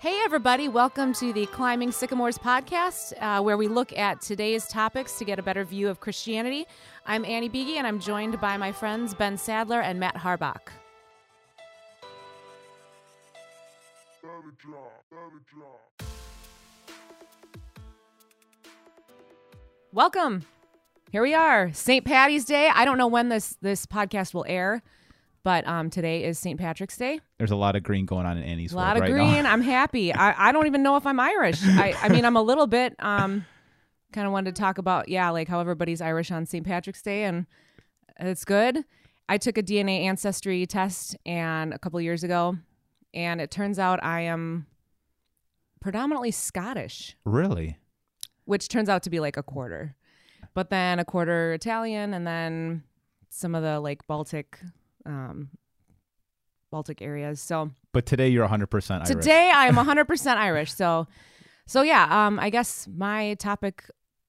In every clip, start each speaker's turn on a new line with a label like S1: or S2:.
S1: Hey, everybody, welcome to the Climbing Sycamores podcast, uh, where we look at today's topics to get a better view of Christianity. I'm Annie Beege, and I'm joined by my friends Ben Sadler and Matt Harbach. Welcome. Here we are, St. Patty's Day. I don't know when this this podcast will air, but um, today is St. Patrick's Day.
S2: There's a lot of green going on in Annie's
S1: A lot of
S2: right
S1: green.
S2: now.
S1: I'm happy. I, I don't even know if I'm Irish. I, I mean, I'm a little bit. Um, kind of wanted to talk about yeah, like how everybody's Irish on St. Patrick's Day, and it's good. I took a DNA ancestry test and a couple years ago, and it turns out I am predominantly Scottish,
S2: really?
S1: which turns out to be like a quarter, but then a quarter Italian, and then some of the like Baltic, um, Baltic areas. So
S2: But today you're 100% Irish.
S1: Today I'm 100% Irish. So so yeah, um I guess my topic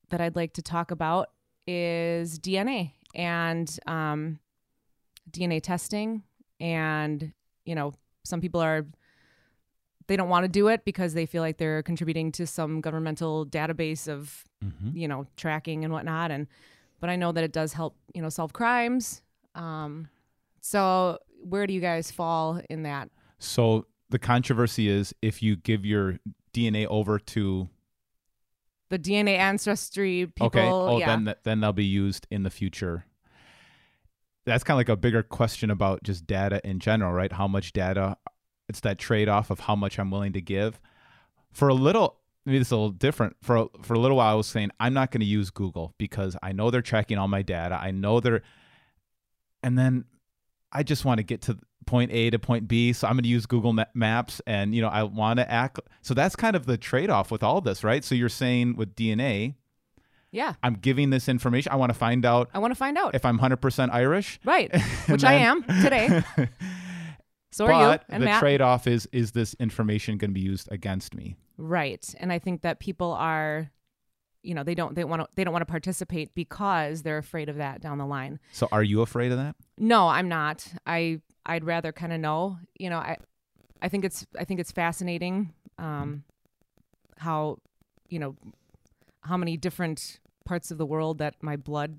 S1: that I'd like to talk about is DNA and um DNA testing and you know, some people are they don't want to do it because they feel like they're contributing to some governmental database of
S2: Mhm.
S1: you know tracking and whatnot and but i know that it does help you know solve crimes um so where do you guys fall in that
S2: So the controversy is if you give your DNA over to
S1: the DNA ancestry people.
S2: okay, oh
S1: yeah.
S2: then th- then they'll be used in the future. That's kind of like a bigger question about just data in general, right? How much data? It's that trade-off of how much I'm willing to give. For a little, maybe this is a little different. For a, for a little while, I was saying I'm not going to use Google because I know they're tracking all my data. I know they're, and then I just want to get to point A to point B, so I'm going to use Google Maps, and you know I want to act. So that's kind of the trade-off with all this, right? So you're saying with DNA,
S1: yeah.
S2: I'm giving this information. I want to find out
S1: I want to find out.
S2: if I'm 100% Irish.
S1: right. Which I am today. So are you
S2: but
S1: and
S2: the
S1: Matt.
S2: trade-off is is this information going to be used against me?
S1: right. And I think that people are you know, they don't they want to they don't want to participate because they're afraid of that down the line.
S2: So are you afraid of that?
S1: No, I'm not. I I'd rather kind of know, you know, I I think it's I think it's fascinating um how you know how many different parts of the world that my blood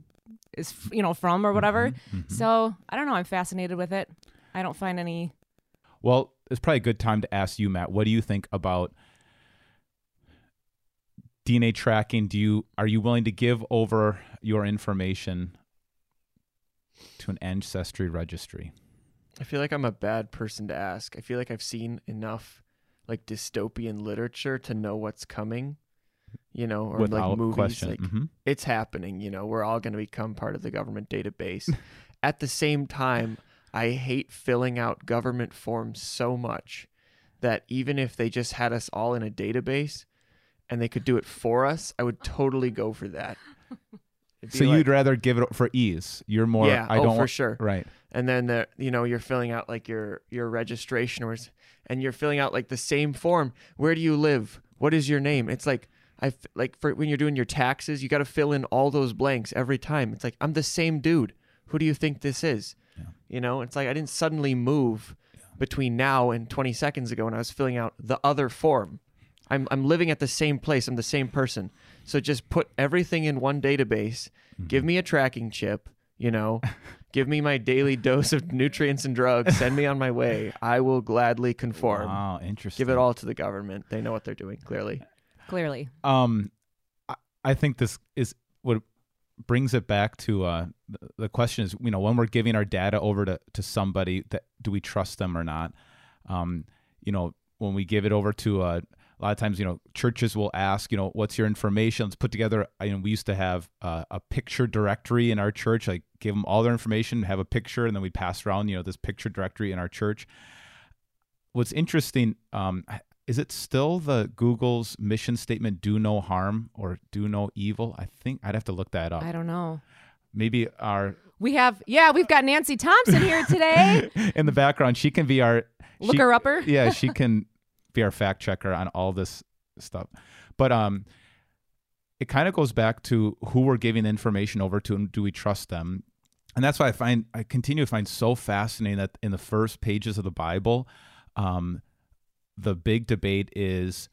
S1: is you know from or whatever.
S2: Mhm.
S1: So, I don't know, I'm fascinated with it. I don't find any
S2: Well, it's probably a good time to ask you, Matt. What do you think about DNA tracking? Do you are you willing to give over your information to an ancestry registry?
S3: I feel like I'm a bad person to ask. I feel like I've seen enough like dystopian literature to know what's coming, you know, or
S2: Without
S3: like movies.
S2: question.
S3: Like
S2: Mhm.
S3: it's happening, you know, we're all going to become part of the government database. At the same time, I hate filling out government forms so much that even if they just had us all in a database and they could do it for us, I would totally go for that.
S2: So
S3: like-
S2: you'd rather give it for ease. You're more.
S3: yeah,
S2: I
S3: oh,
S2: don't
S3: for sure
S2: Right.
S3: and then the you know you're filling out like your your registration or and you're filling out like the same form where do you live what is your name it's like i like for when you're doing your taxes you got to fill in all those blanks every time it's like i'm the same dude who do you think this is
S2: Yeah.
S3: you know it's like i didn't suddenly move between now and 20 seconds ago when i was filling out the other form i'm i'm living at the same place. I'm the same person. So just put everything in one database.
S2: Mm-hmm.
S3: give me a tracking chip you know. Give me my daily dose of nutrients and drugs. Send me on my way. I will gladly conform.
S2: Wow, interesting.
S3: give it all to the government. They know what they're doing clearly.
S1: Clearly.
S2: Um, I, I think this is what brings it back to uh the, the question is you know when we're giving our data over to to somebody that do we trust them or not? Um, you know when we give it over to uh, a lot of times you know churches will ask you know what's your information let's put together you know we used to have uh, a picture directory in our church like give them all their information have a picture and then we pass around you know this picture directory in our church what's interesting um, is it still the google's mission statement do no harm or do no evil i think i'd have to look that up
S1: I don't know.
S2: maybe our
S1: We have yeah, we've got Nancy Thompson here today.
S2: in the background she can be our
S1: Looker upper.
S2: yeah, she can be our fact checker on all this stuff. But um, it kind of goes back to who we're giving information over to and do we trust them? And that's why I find I continue to find so fascinating that in the first pages of the Bible, um, the big debate is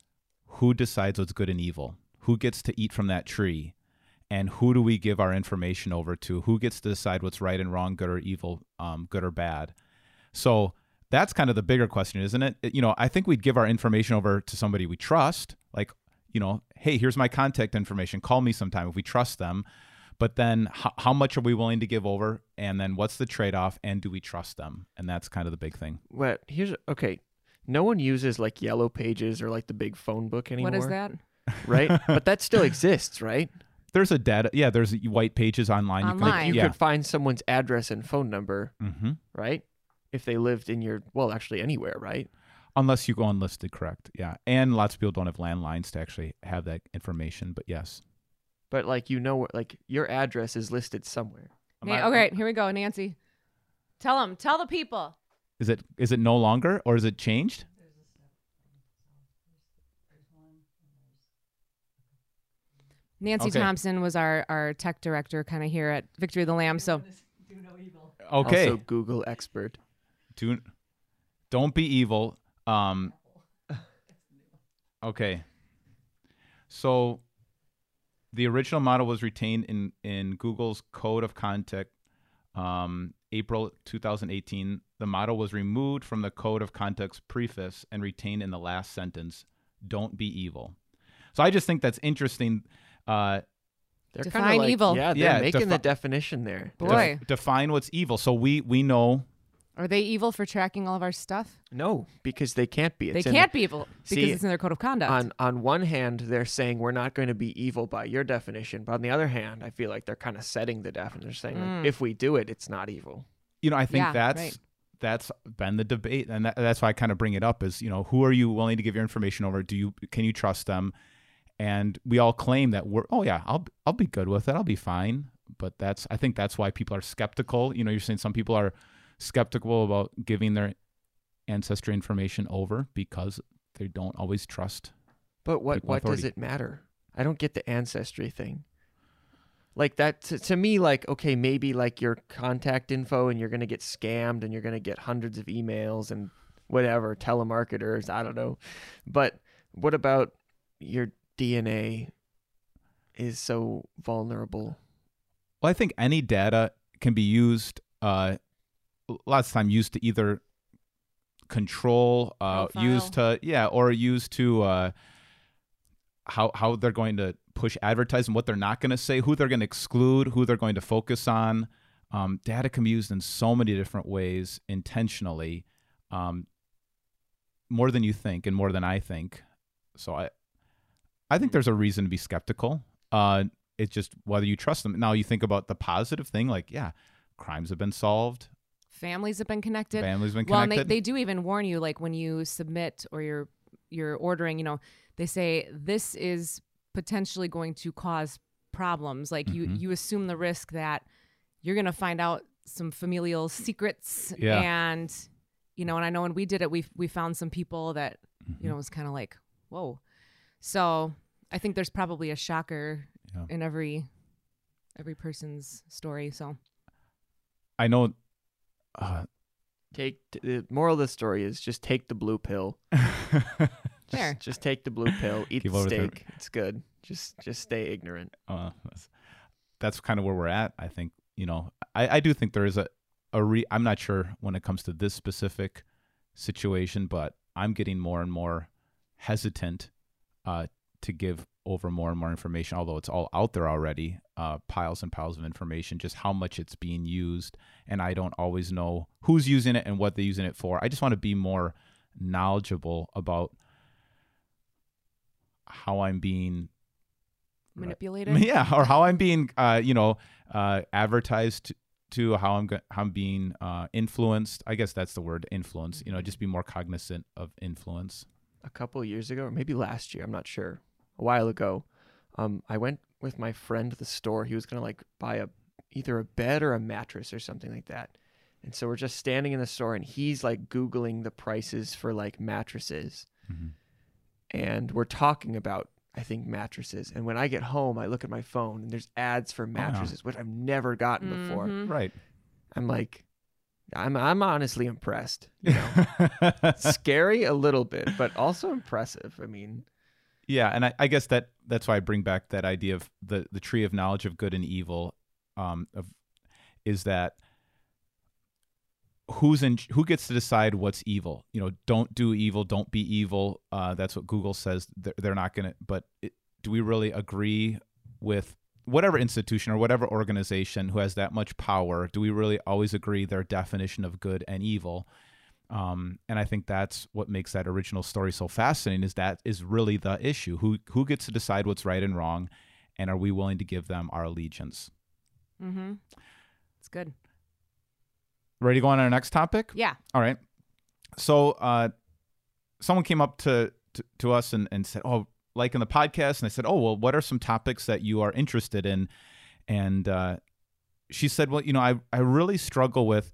S2: who decides what's good and evil? Who gets to eat from that tree? And who do we give our information over to? Who gets to decide what's right and wrong, good or evil, um, good or bad? So that's kind of the bigger question, isn't it? it? You know, I think we'd give our information over to somebody we trust, like, you know, hey, here's my contact information. Call me sometime if we trust them. But then how, how much are we willing to give over? And then what's the trade off? And do we trust them? And that's kind of the big thing.
S3: Well, here's okay. No one uses like yellow pages or like the big phone book anymore.
S1: What is that?
S3: Right? but that still exists, right?
S2: There's a data, yeah, there's white pages online. You
S1: Online.
S2: can,
S3: You
S2: yeah.
S3: could find someone's address and phone number,
S2: hmm
S3: right? If they lived in your well, actually anywhere, right?
S2: Unless you go unlisted, correct. Yeah. And lots of people don't have landlines to actually have that information. But yes.
S3: But like you know where like your address is listed somewhere.
S2: Am
S1: Na-
S2: I-
S1: okay, here we go, Nancy. Tell them. Tell the people.
S2: Is it is it no longer or is it changed?
S1: Nancy
S2: Okay.
S1: Thompson was our our tech director, kind of here at Victory of the Lamb. So
S2: Okay.
S3: Also Google expert.
S2: Do don't be evil. Um Okay. So the original model was retained in in Google's code of conduct um April 2018. The model was removed from the code of conduct's preface and retained in the last sentence, don't be evil. So I just think that's interesting uh
S3: They're
S1: Define
S3: kinda like,
S1: evil.
S3: Yeah, they're
S2: Yeah,
S3: making the definition there.
S1: Boy.
S2: def- define what's evil. So we we know
S1: are they evil for tracking all of our stuff?
S3: No, because they can't be.
S1: they
S3: It's in-
S1: can't be evil because
S3: See,
S1: it's in their code of conduct.
S3: On on one hand, they're saying we're not going to be evil by your definition, but on the other hand, I feel like they're kind of setting the definition. They're saying
S1: Mm.
S3: like, if we do it, it's not evil.
S2: you know, I think
S1: Yeah,
S2: that's
S1: right.
S2: that's been the debate, and that, that's why I kind of bring it up. Is you know, who are you willing to give your information over? Do you can you trust them? And we all claim that we're oh yeah, I'll I'll be good with it, I'll be fine. But that's I think that's why people are skeptical. You know, you're saying some people are skeptical about giving their ancestry information over because they don't always trust.
S3: But what
S2: People
S3: what does it matter? I don't get the ancestry thing. Like that to, to me, like okay, maybe like your contact info, and you're gonna get scammed, and you're gonna get hundreds of emails and whatever telemarketers. I don't know, but what about your DNA? Is so vulnerable.
S2: Well, I think any data can be used. Uh, lots of time used to either control, uh,
S1: Profile.
S2: used to yeah, or used to uh, how how they're going to push advertising, what they're not going to say, who they're going to exclude, who they're going to focus on. Um, data can be used in so many different ways intentionally, um, more than you think and more than I think. So I, I think there's a reason to be skeptical. Uh, it's just whether you trust them. Now you think about the positive thing, like yeah, crimes have been solved,
S1: Families have been connected.
S2: families been
S1: Well, and
S2: connected.
S1: they, they do even warn you, like when you submit or you're you're ordering, you know, they say this is potentially going to cause problems. Like you
S2: Mhm.
S1: you assume the risk that you're going to find out some familial secrets,
S2: Yeah.
S1: and you know, and I know when we did it, we we found some people that
S2: Mm-hmm.
S1: you know was kind of like whoa. So I think there's probably a shocker
S2: Yeah.
S1: in every every person's story. So
S2: I know. Uh,
S3: Take the moral of the story is just take the blue pill.
S1: Fair.
S3: Just, just take the blue pill. Eat
S2: Keep
S3: the
S2: over the-
S3: steak. It's good. Just just stay ignorant.
S2: uh, that's, that's kind of where we're at. I think you know. I, I do think there is a a re. I'm not sure when it comes to this specific situation, but I'm getting more and more hesitant uh, to give over more and more information. Although it's all out there already, uh, piles and piles of information. Just how much it's being used, and I don't always know who's using it and what they're using it for. I just want to be more knowledgeable about how I'm being
S1: manipulated.
S2: yeah, or how I'm being, uh, you know, uh, advertised to, how I'm go- how I'm being uh, influenced. I guess that's the word, influence. You know, just be more cognizant of influence.
S3: a couple years ago, or maybe last year, I'm not sure, a while ago, um, I went with my friend to the store. He was gonna like buy a either a bed or a mattress or something like that. And so we're just standing in the store, and he's like googling the prices for like mattresses,
S2: Mhm.
S3: and we're talking about I think mattresses. And when I get home, I look at my phone, and there's ads for mattresses, which I've never gotten before.
S1: Mhm.
S2: Right.
S3: I'm like, I'm I'm honestly impressed. You know, scary a little bit, but also impressive. I mean,
S2: Yeah, and I, I guess that that's why I bring back that idea of the the tree of knowledge of good and evil. Um, of is that who's in who gets to decide what's evil? You know, don't do evil, don't be evil. Uh, that's what Google says. They're, they're not going to. But it, do we really agree with whatever institution or whatever organization who has that much power? Do we really always agree their definition of good and evil? Um, and I think that's what makes that original story so fascinating. Is that is really the issue? Who who gets to decide what's right and wrong, and are we willing to give them our allegiance?
S1: Mm-hmm. It's good.
S2: Ready to go on to our next topic?
S1: Yeah.
S2: All right. So, uh, someone came up to, to, to us and, and said, Oh, like in the podcast. And I said, Oh, well, what are some topics that you are interested in? And uh, she said, Well, you know, I, I really struggle with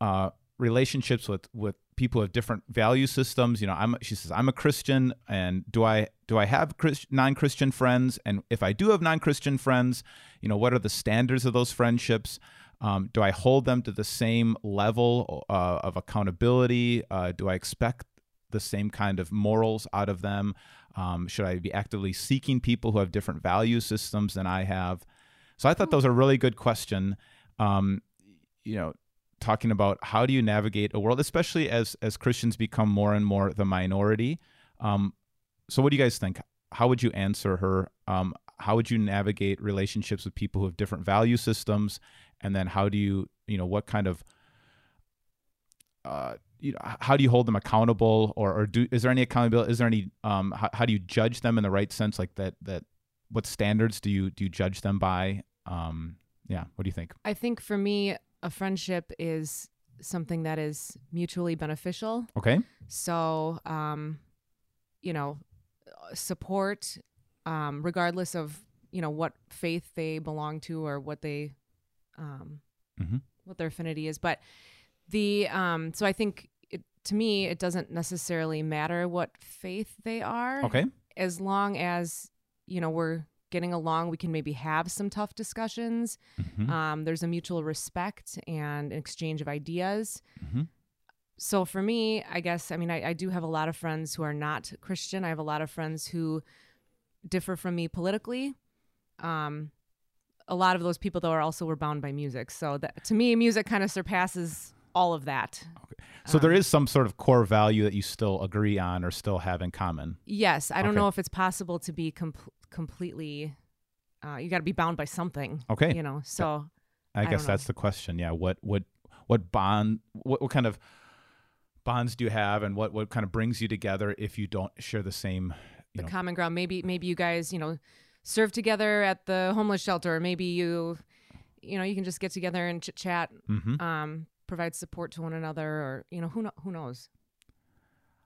S2: uh, relationships with, with people of different value systems. You know, I'm, she says, I'm a Christian. And do I, do I have Christ, non-Christian friends? And if I do have non-Christian friends, you know, what are the standards of those friendships? Um, do I hold them to the same level uh, of accountability? Uh, do I expect the same kind of morals out of them? Um, should I be actively seeking people who have different value systems than I have? So I thought that was a really good question. Um, you know, talking about how do you navigate a world, especially as as Christians become more and more the minority. Um, so, what do you guys think? How would you answer her? Um, how would you navigate relationships with people who have different value systems? and then how do you you know what kind of uh, you know how do you hold them accountable or, or do is there any accountability is there any um how, how do you judge them in the right sense like that that what standards do you do you judge them by um yeah what do you think
S1: I think for me, a friendship is something that is mutually beneficial.
S2: okay
S1: So, um, you know, support, um, regardless of you know what faith they belong to or what they, um,
S2: Mhm.
S1: what their affinity is. But the um, so I think it, to me, it doesn't necessarily matter what faith they are,
S2: okay
S1: as long as you know we're getting along. We can maybe have some tough discussions.
S2: Mhm.
S1: Um, there's a mutual respect and an exchange of ideas
S2: Mhm.
S1: so for me, I guess, I mean, I, I do have a lot of friends who are not Christian. I have a lot of friends who differ from me politically. Um, a lot of those people, though, are also were bound by music. So that, to me, music kind of surpasses all of that.
S2: so there
S1: Um,
S2: is some sort of core value that you still agree on or still have in common
S1: Yes, I don't
S2: Okay.
S1: know if it's possible to be com- completely. Uh, you got to be bound by something.
S2: Okay.
S1: You know, so
S2: I,
S1: I
S2: guess that's the question. Yeah. What what what bond what, what kind of bonds do you have and what what kind of brings you together if you don't share the same you
S1: the
S2: know
S1: common ground. Maybe maybe you guys, you know, serve together at the homeless shelter. Or maybe you, you know, you can just get together and chit chat,
S2: mhm.
S1: um, provide support to one another, or you know, who who knows.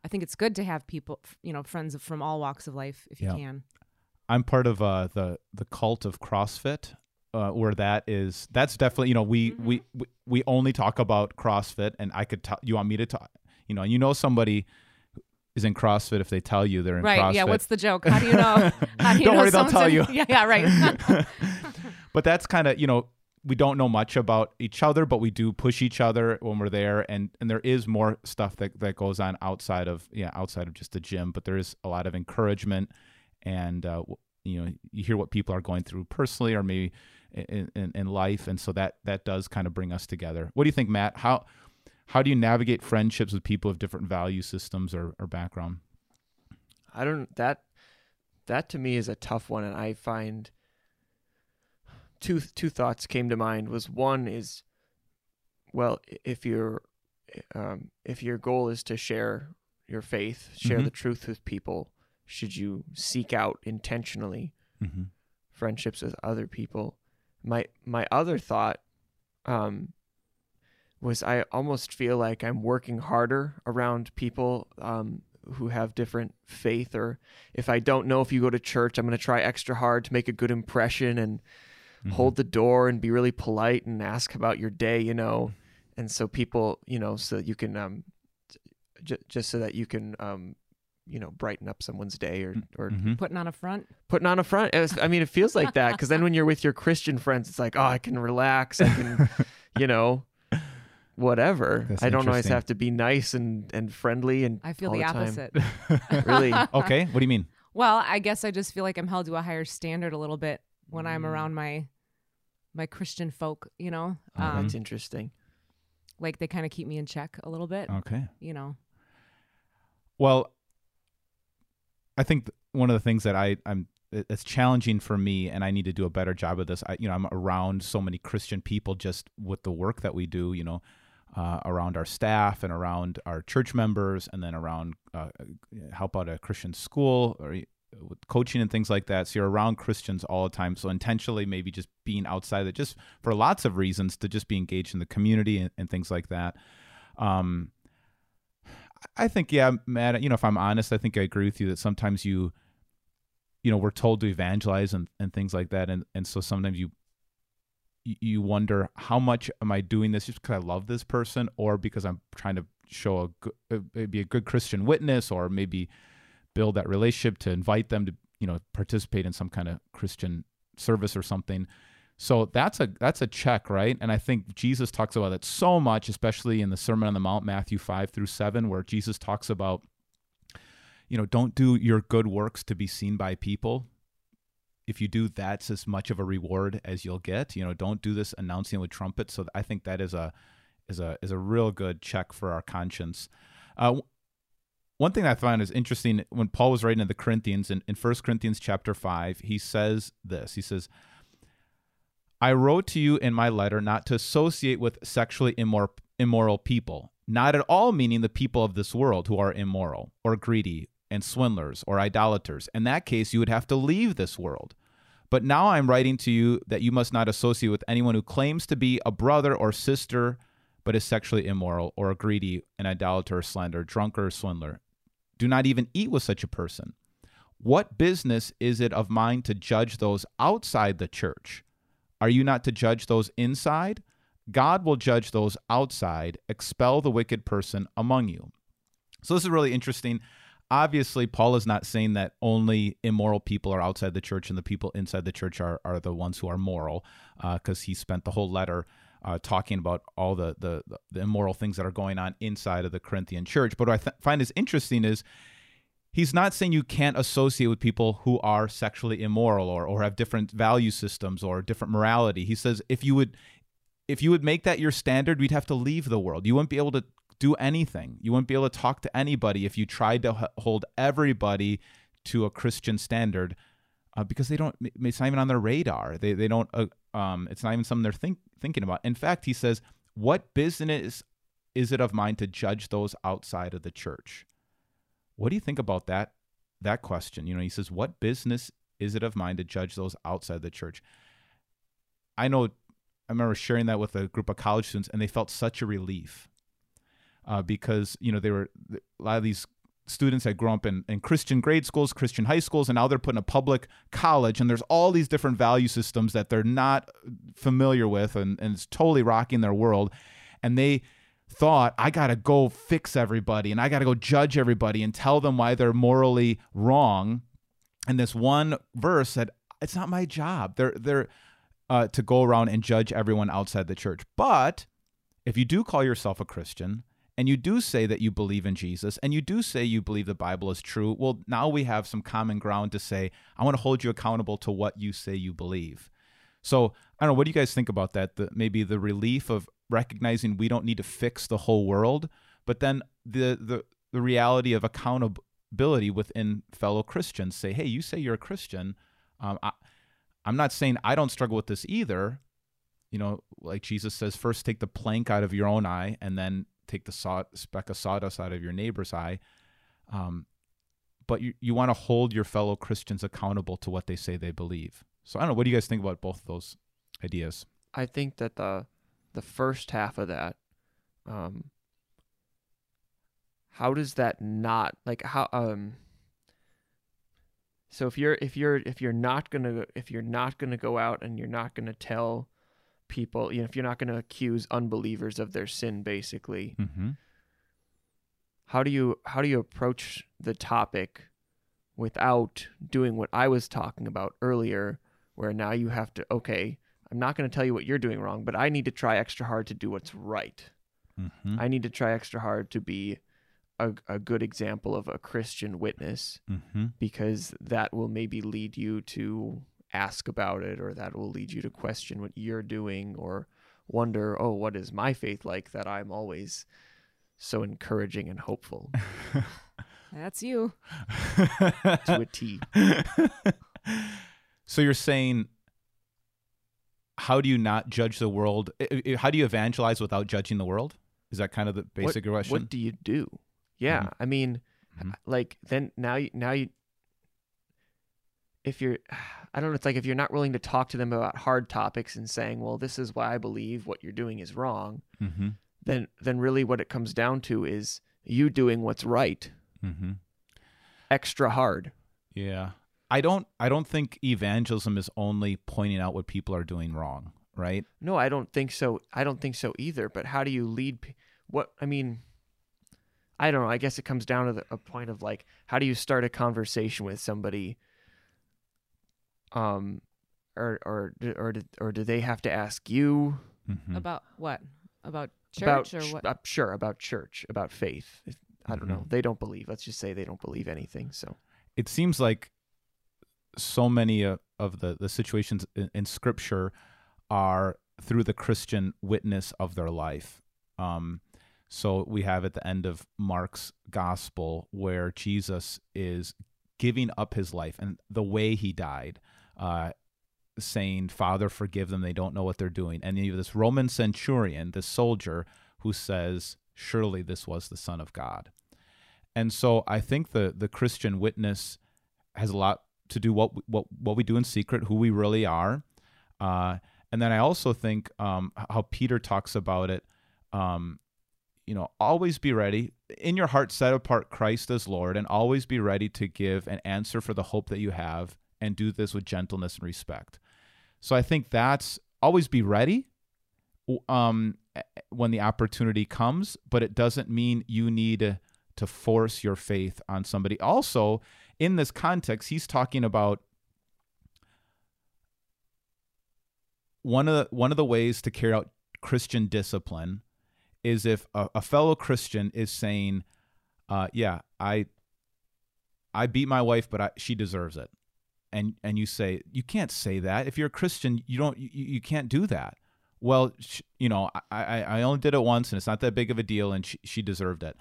S1: I think it's good to have people, you know, friends from all walks of life if you
S2: Yeah.
S1: can.
S2: I'm part of uh, the the cult of CrossFit, uh, where that is. That's definitely you know we
S1: Mm-hmm.
S2: we we we only talk about CrossFit, and I could tell you want me to talk. You know, you know somebody is in CrossFit if they tell you they're in
S1: Right?
S2: CrossFit.
S1: Yeah. What's the joke? How do you know? How do you
S2: Don't
S1: know
S2: worry, they'll tell
S1: in-
S2: you.
S1: Yeah. Yeah. Right.
S2: but that's kind of you know we don't know much about each other, but we do push each other when we're there, and and there is more stuff that that goes on outside of yeah outside of just the gym, but there is a lot of encouragement, and uh, you know you hear what people are going through personally or maybe in, in, in life, and so that that does kind of bring us together. What do you think, Matt? How how do you navigate friendships with people of different value systems or, or background?
S3: I don't that that to me is a tough one and I find two two thoughts came to mind was one is well if your um, if your goal is to share your faith share
S2: Mhm.
S3: the truth with people should you seek out intentionally
S2: Mm-hmm.
S3: friendships with other people? My my other thought um was I almost feel like I'm working harder around people um who have different faith or if I don't know if you go to church I'm going to try extra hard to make a good impression and hold the door and be really polite and ask about your day you know? And so people you know so that you can um j- just so that you can um you know brighten up someone's day or or
S2: Mhm.
S1: Putting on a front.
S3: putting on a front. Was- I mean, it feels like that because then when you're with your Christian friends, it's like, oh, I can relax. I can, you know. whatever.
S2: That's
S3: I don't always have to be nice and and friendly and
S1: I feel
S3: all
S1: the
S3: time.
S1: opposite.
S3: Really?
S2: okay. What do you mean?
S1: Well, I guess I just feel like I'm held to a higher standard a little bit when I'm
S3: Mm.
S1: around my my Christian folk, you know.
S2: Oh,
S1: Um,
S3: That's interesting.
S1: like they kind of keep me in check a little bit,
S2: Okay.
S1: you know.
S2: Well, I think one of the things that I I'm it- it's challenging for me, and I need to do a better job of this. I you know I'm around so many Christian people just with the work that we do. You know. Uh, around our staff and around our church members, and then around uh, help out a Christian school or uh, coaching and things like that. So you're around Christians all the time. So intentionally, maybe just being outside it, just for lots of reasons, to just be engaged in the community and, and things like that. Um, I think, yeah, Matt. You know, if I'm honest, I think I agree with you that sometimes you, you know, we're told to evangelize and, and things like that, and and so sometimes you you- wonder how much am I doing this just because I love this person, or because I'm trying to show a uh, maybe a good Christian witness, or maybe build that relationship to invite them to you know participate in some kind of Christian service or something. So that's a that's a check, right? And I think Jesus talks about it so much, especially in the Sermon on the Mount, Matthew five through seven, where Jesus talks about, you know, don't do your good works to be seen by people. If you do, that's as much of a reward as you'll get. You know, don't do this announcing with trumpets. So I think that is a is a is a real good check for our conscience. Uh, one thing I find is interesting when Paul was writing to the Corinthians in, in 1 Corinthians chapter 5, he says this. He says, I wrote to you in my letter not to associate with sexually immor- immoral people, not at all meaning the people of this world who are immoral or greedy and swindlers or idolaters. In that case, you would have to leave this world. But now I'm writing to you that you must not associate with anyone who claims to be a brother or sister but is sexually immoral or a greedy, an idolater, slanderer, drunkard, swindler. Do not even eat with such a person. What business is it of mine to judge those outside the church? Are you not to judge those inside? God will judge those outside. Expel the wicked person among you. So this is really interesting. Obviously, Paul is not saying that only immoral people are outside the church and the people inside the church are, are the ones who are moral, because he spent the whole letter uh, talking about all the, the the immoral things that are going on inside of the Corinthian church. But what I th- find is interesting is he's not saying you can't associate with people who are sexually immoral or, or have different value systems or different morality. He says if you would if you would make that your standard, we'd have to leave the world. You wouldn't be able to do anything. You wouldn't be able to talk to anybody if you tried to hold everybody to a Christian standard uh, because they don't. It's not even on their radar. They they don't. Uh, um, it's not even something they're think, thinking about. In fact, he says, "What business is it of mine to judge those outside of the church?" What do you think about that? That question. You know, he says, "What business is it of mine to judge those outside the church?" I know. I remember sharing that with a group of college students, and they felt such a relief uh, because you know they were a lot of these students had grown up in, in Christian grade schools, Christian high schools, and now they're put in a public college, and there's all these different value systems that they're not familiar with, and, and it's totally rocking their world. And they thought, I got to go fix everybody, and I got to go judge everybody and tell them why they're morally wrong. And this one verse said, It's not my job. They're, they're, uh, to go around and judge everyone outside the church. But if you do call yourself a Christian, and you do say that you believe in Jesus and you do say you believe the Bible is true, well, now we have some common ground to say, I want to hold you accountable to what you say you believe. So, I don't know, what do you guys think about that? The, maybe the relief of recognizing we don't need to fix the whole world, but then the, the, the reality of accountability within fellow Christians say, hey, you say you're a Christian. Um, I, I'm not saying I don't struggle with this either. You know, like Jesus says, first take the plank out of your own eye and then take the saw, speck of sawdust out of your neighbor's eye. Um, but you, you want to hold your fellow Christians accountable to what they say they believe. So I don't know. What do you guys think about both those ideas?
S3: I think that the the first half of that, um, how does that not like how um. So if you're if you're if you're not gonna if you're not gonna go out and you're not gonna tell people you know if you're not gonna accuse unbelievers of their sin basically
S2: Mm-hmm.
S3: how do you how do you approach the topic without doing what I was talking about earlier where now you have to okay I'm not going to tell you what you're doing wrong but I need to try extra hard to do what's right
S2: Mm-hmm.
S3: I need to try extra hard to be a, a good example of a Christian witness
S2: Mm-hmm.
S3: because that will maybe lead you to ask about it or that will lead you to question what you're doing or wonder, oh, what is my faith like that I'm always so encouraging and hopeful
S1: That's you.
S3: to a T.
S2: so you're saying how do you not judge the world how do you evangelize without judging the world is that kind of the basic question
S3: What do you do? Yeah, I mean,
S2: Mhm.
S3: like then now you now you if you're I don't know, it's like if you're not willing to talk to them about hard topics and saying, "Well, this is why I believe what you're doing is wrong."
S2: mm-hmm.
S3: Then then really what it comes down to is you doing what's right
S2: Mm-hmm.
S3: extra hard.
S2: yeah i don't i don't think evangelism is only pointing out what people are doing wrong right
S3: No, I don't think so. I don't think so either, but how do you lead pe- what I mean I don't know. I guess it comes down to the, a point of like how do you start a conversation with somebody um or or or do, or do they have to ask you
S2: mm-hmm.
S1: About what? About church
S3: about
S1: or what?
S3: uh, sure about church, about faith. I don't know.
S2: Mhm.
S3: They don't believe. Let's just say they don't believe anything. So
S2: it seems like so many of the, the situations in, in scripture are through the Christian witness of their life. Um, so we have at the end of Mark's gospel where Jesus is giving up his life and the way he died, uh, saying, Father, forgive them. They don't know what they're doing. And you have this Roman centurion, this soldier, who says, Surely this was the Son of God. And so I think the the Christian witness has a lot to do what what what we do in secret, who we really are, uh, and then I also think um, how Peter talks about it. Um, you know, always be ready in your heart, set apart Christ as Lord, and always be ready to give an answer for the hope that you have, and do this with gentleness and respect. So I think that's always be ready um, when the opportunity comes, but it doesn't mean you need to, to force your faith on somebody. Also, in this context, he's talking about one of the, one of the ways to carry out Christian discipline is if a, a fellow Christian is saying, uh, "Yeah, I I beat my wife, but I, she deserves it," and and you say you can't say that. If you're a Christian, you don't you, you can't do that. Well, sh- you know, I, I I only did it once, and it's not that big of a deal, and she she deserved it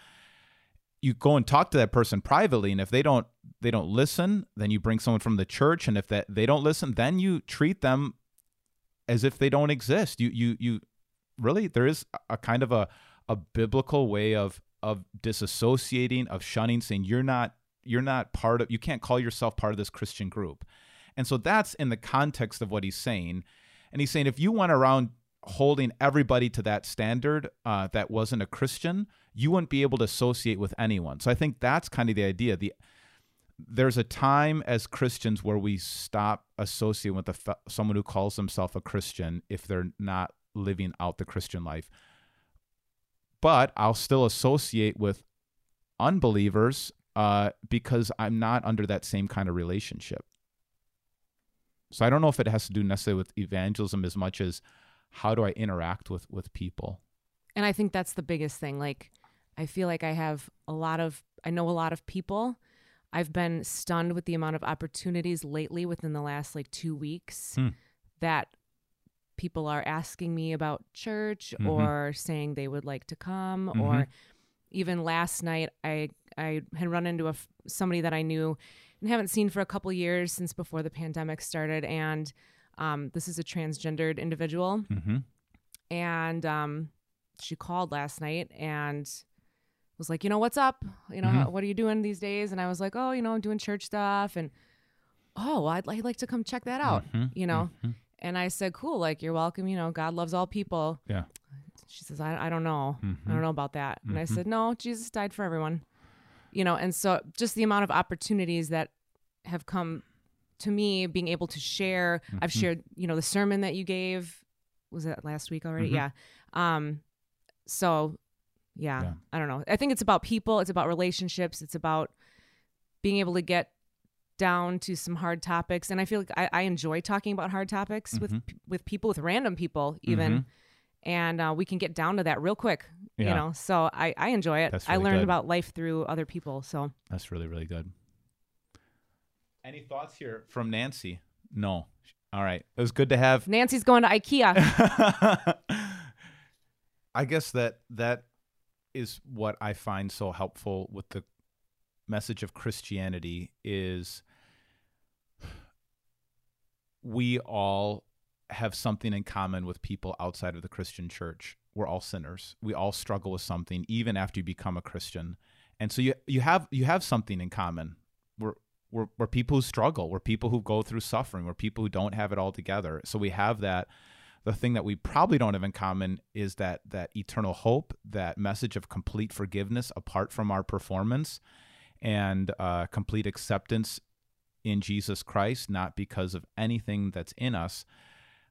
S2: you go and talk to that person privately and if they don't they don't listen then you bring someone from the church and if that they don't listen then you treat them as if they don't exist. You you you really there is a kind of a a biblical way of of disassociating of shunning saying you're not you're not part of you can't call yourself part of this christian group. And so that's in the context of what he's saying. And he's saying if you went around holding everybody to that standard uh, that wasn't a christian you wouldn't be able to associate with anyone. So I think that's kind of the idea. The there's a time as Christians where we stop associating with someone who calls themselves a Christian if they're not living out the Christian life. But I'll still associate with unbelievers uh, because I'm not under that same kind of relationship. So I don't know if it has to do necessarily with evangelism as much as how do I interact with with people.
S1: And I think that's the biggest thing. Like, I feel like I have a lot of, I know a lot of people. I've been stunned with the amount of opportunities lately within the last like two weeks
S2: Hmm.
S1: that people are asking me about church
S2: Mhm.
S1: or saying they would like to come.
S2: Mhm.
S1: Or even last night, I, I had run into a somebody that I knew and haven't seen for a couple years since before the pandemic started. And um, this is a transgendered individual
S2: Mm-hmm.
S1: and um, she called last night and was like, you know, what's up? You know,
S2: Mhm.
S1: how, what are you doing these days? And I was like, oh, you know, I'm doing church stuff, and oh, I'd, I'd like to come check that out.
S2: Mhm.
S1: You know,
S2: Mhm.
S1: and I said, cool, like you're welcome. You know, God loves all people.
S2: Yeah.
S1: She says, I, I don't know, I
S2: Mhm.
S1: don't know about that. And I
S2: Mhm.
S1: said, no, Jesus died for everyone. You know, and so just the amount of opportunities that have come to me being able to share i've
S2: Mhm.
S1: shared you know the sermon that you gave was that last week already
S2: Mhm.
S1: yeah um so yeah,
S2: Yeah.
S1: i don't know i think it's about people it's about relationships it's about being able to get down to some hard topics and i feel like i, I enjoy talking about hard topics with
S2: Mhm.
S1: with people with random people even
S2: Mhm.
S1: and uh, we can get down to that real quick. You know, so I I enjoy it.
S2: That's
S1: I
S2: really
S1: learned
S2: good.
S1: about life through other people. So
S2: That's really, really good. Any thoughts here from Nancy? No. All right. It was good to have
S1: Nancy's going to IKEA.
S2: I guess that that is what I find so helpful with the message of Christianity is we all have something in common with people outside of the Christian church. We're all sinners. We all struggle with something even after you become a Christian. And so you you have you have something in common. We're we're, we're people who struggle. We're people who go through suffering. We're people who don't have it all together. So we have that the thing that we probably don't have in common is that that eternal hope, that message of complete forgiveness apart from our performance, and uh, complete acceptance in Jesus Christ, not because of anything that's in us.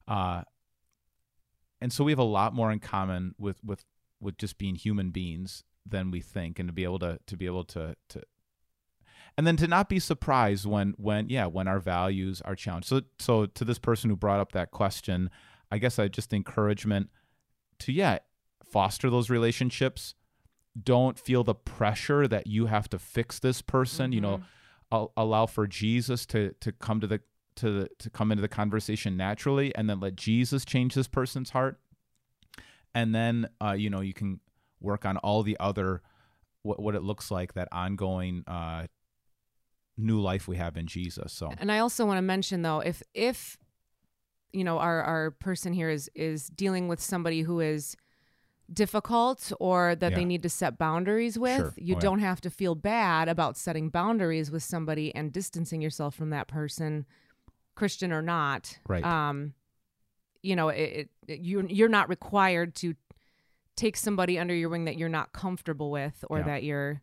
S2: Uh, and so we have a lot more in common with with with just being human beings than we think, and to be able to to be able to to and then to not be surprised when when yeah when our values are challenged. So so to this person who brought up that question, I guess I just encouragement to yeah foster those relationships. Don't feel the pressure that you have to fix this person. You know, al- allow for Jesus to to come to the to the, to come into the conversation naturally, and then let Jesus change this person's heart. And then uh, you know you can work on all the other what what it looks like that ongoing uh, new life we have in Jesus. So
S1: And I also want to mention though, if if you know our our person here is is dealing with somebody who is difficult or that
S2: Yeah.
S1: they need to set boundaries with,
S2: Sure.
S1: you
S2: Oh,
S1: don't have to feel bad about setting boundaries with somebody and distancing yourself from that person, Christian or not.
S2: Right.
S1: Um, you know, it, it you're you're not required to take somebody under your wing that you're not comfortable with or
S2: Yeah.
S1: that you're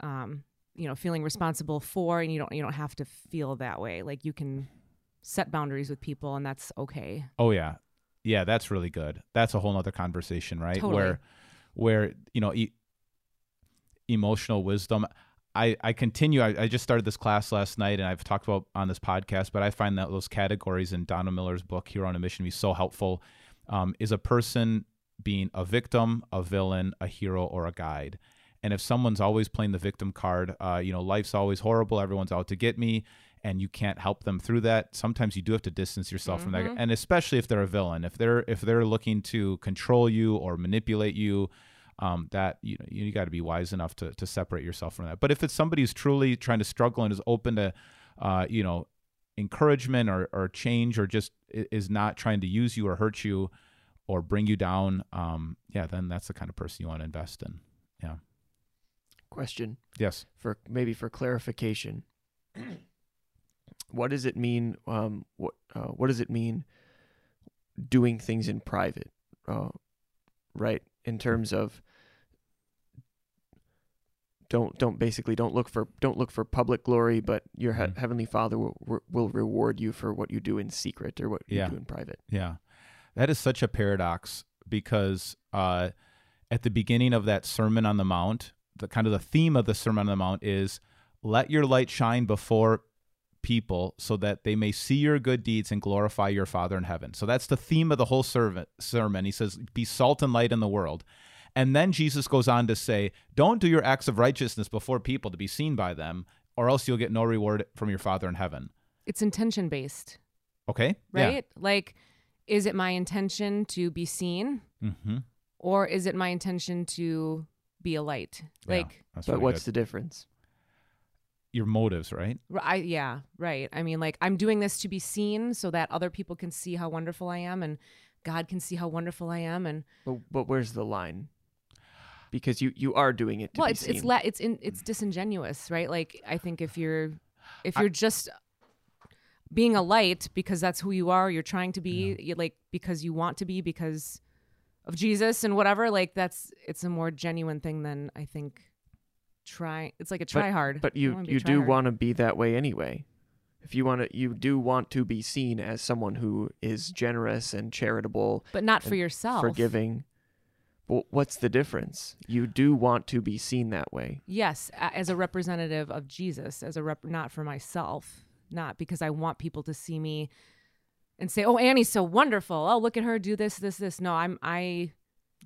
S1: um you know feeling responsible for and you don't you don't have to feel that way like you can set boundaries with people and that's okay
S2: Oh yeah, yeah, that's really good. That's a whole nother conversation, right?
S1: Totally.
S2: Where, where you know, e- emotional wisdom. I I continue. I, I just started this class last night, and I've talked about on this podcast. But I find that those categories in Donald Miller's book Hero on a Mission" to be so helpful. Um, is a person being a victim, a villain, a hero, or a guide? And if someone's always playing the victim card, uh, you know, life's always horrible. Everyone's out to get me and you can't help them through that sometimes you do have to distance yourself from that. And especially if they're a villain if they're if they're looking to control you or manipulate you um, that you know you got to be wise enough to to separate yourself from that. But if it's somebody who's truly trying to struggle and is open to uh, you know encouragement or, or change or just is not trying to use you or hurt you or bring you down um, yeah then that's the kind of person you want to invest in. Yeah
S3: Question
S2: yes
S3: for maybe for clarification. what does it mean? Um, what uh, what does it mean? Doing things in private, uh, right? In terms of don't don't basically don't look for don't look for public glory, but your he-
S2: Mhm.
S3: heavenly Father will will reward you for what you do in secret or what
S2: Yeah.
S3: you do in private.
S2: Yeah. That is such a paradox because uh, at the beginning of that Sermon on the Mount, the kind of the theme of the Sermon on the Mount is let your light shine before people so that they may see your good deeds and glorify your Father in heaven. So that's the theme of the whole sermon. He says, be salt and light in the world. And then Jesus goes on to say, don't do your acts of righteousness before people to be seen by them, or else you'll get no reward from your Father in heaven.
S1: it's intention based
S2: Okay? Yeah.
S1: right like is it my intention to be seen
S2: Mm-hmm.
S1: or is it my intention to be a light like
S2: That's
S3: But
S2: really
S3: what's
S2: good.
S3: the difference?
S2: your motives, right?
S1: r- I, yeah right i mean like i'm doing this to be seen so that other people can see how wonderful i am and god can see how wonderful i am and
S3: But, but where's the line? Because you you are doing it to
S1: well
S3: be
S1: it's
S3: seen.
S1: it's la- it's in it's disingenuous right like i think if you're if you're just being a light because that's who you are you're trying to be you like because you want to be because of jesus and whatever like that's it's a more genuine thing than i think try it's like a try hard
S3: But you you do want to be that way anyway. If you want to, you do want to be seen as someone who is generous and charitable,
S1: but not for yourself
S3: forgiving. Well, what's the difference? You do want to be seen that way.
S1: yes as a representative of jesus as a rep not for myself not because i want people to see me and say, "Oh, Annie's so wonderful. Oh, look at her do this, this, this." No, I'm I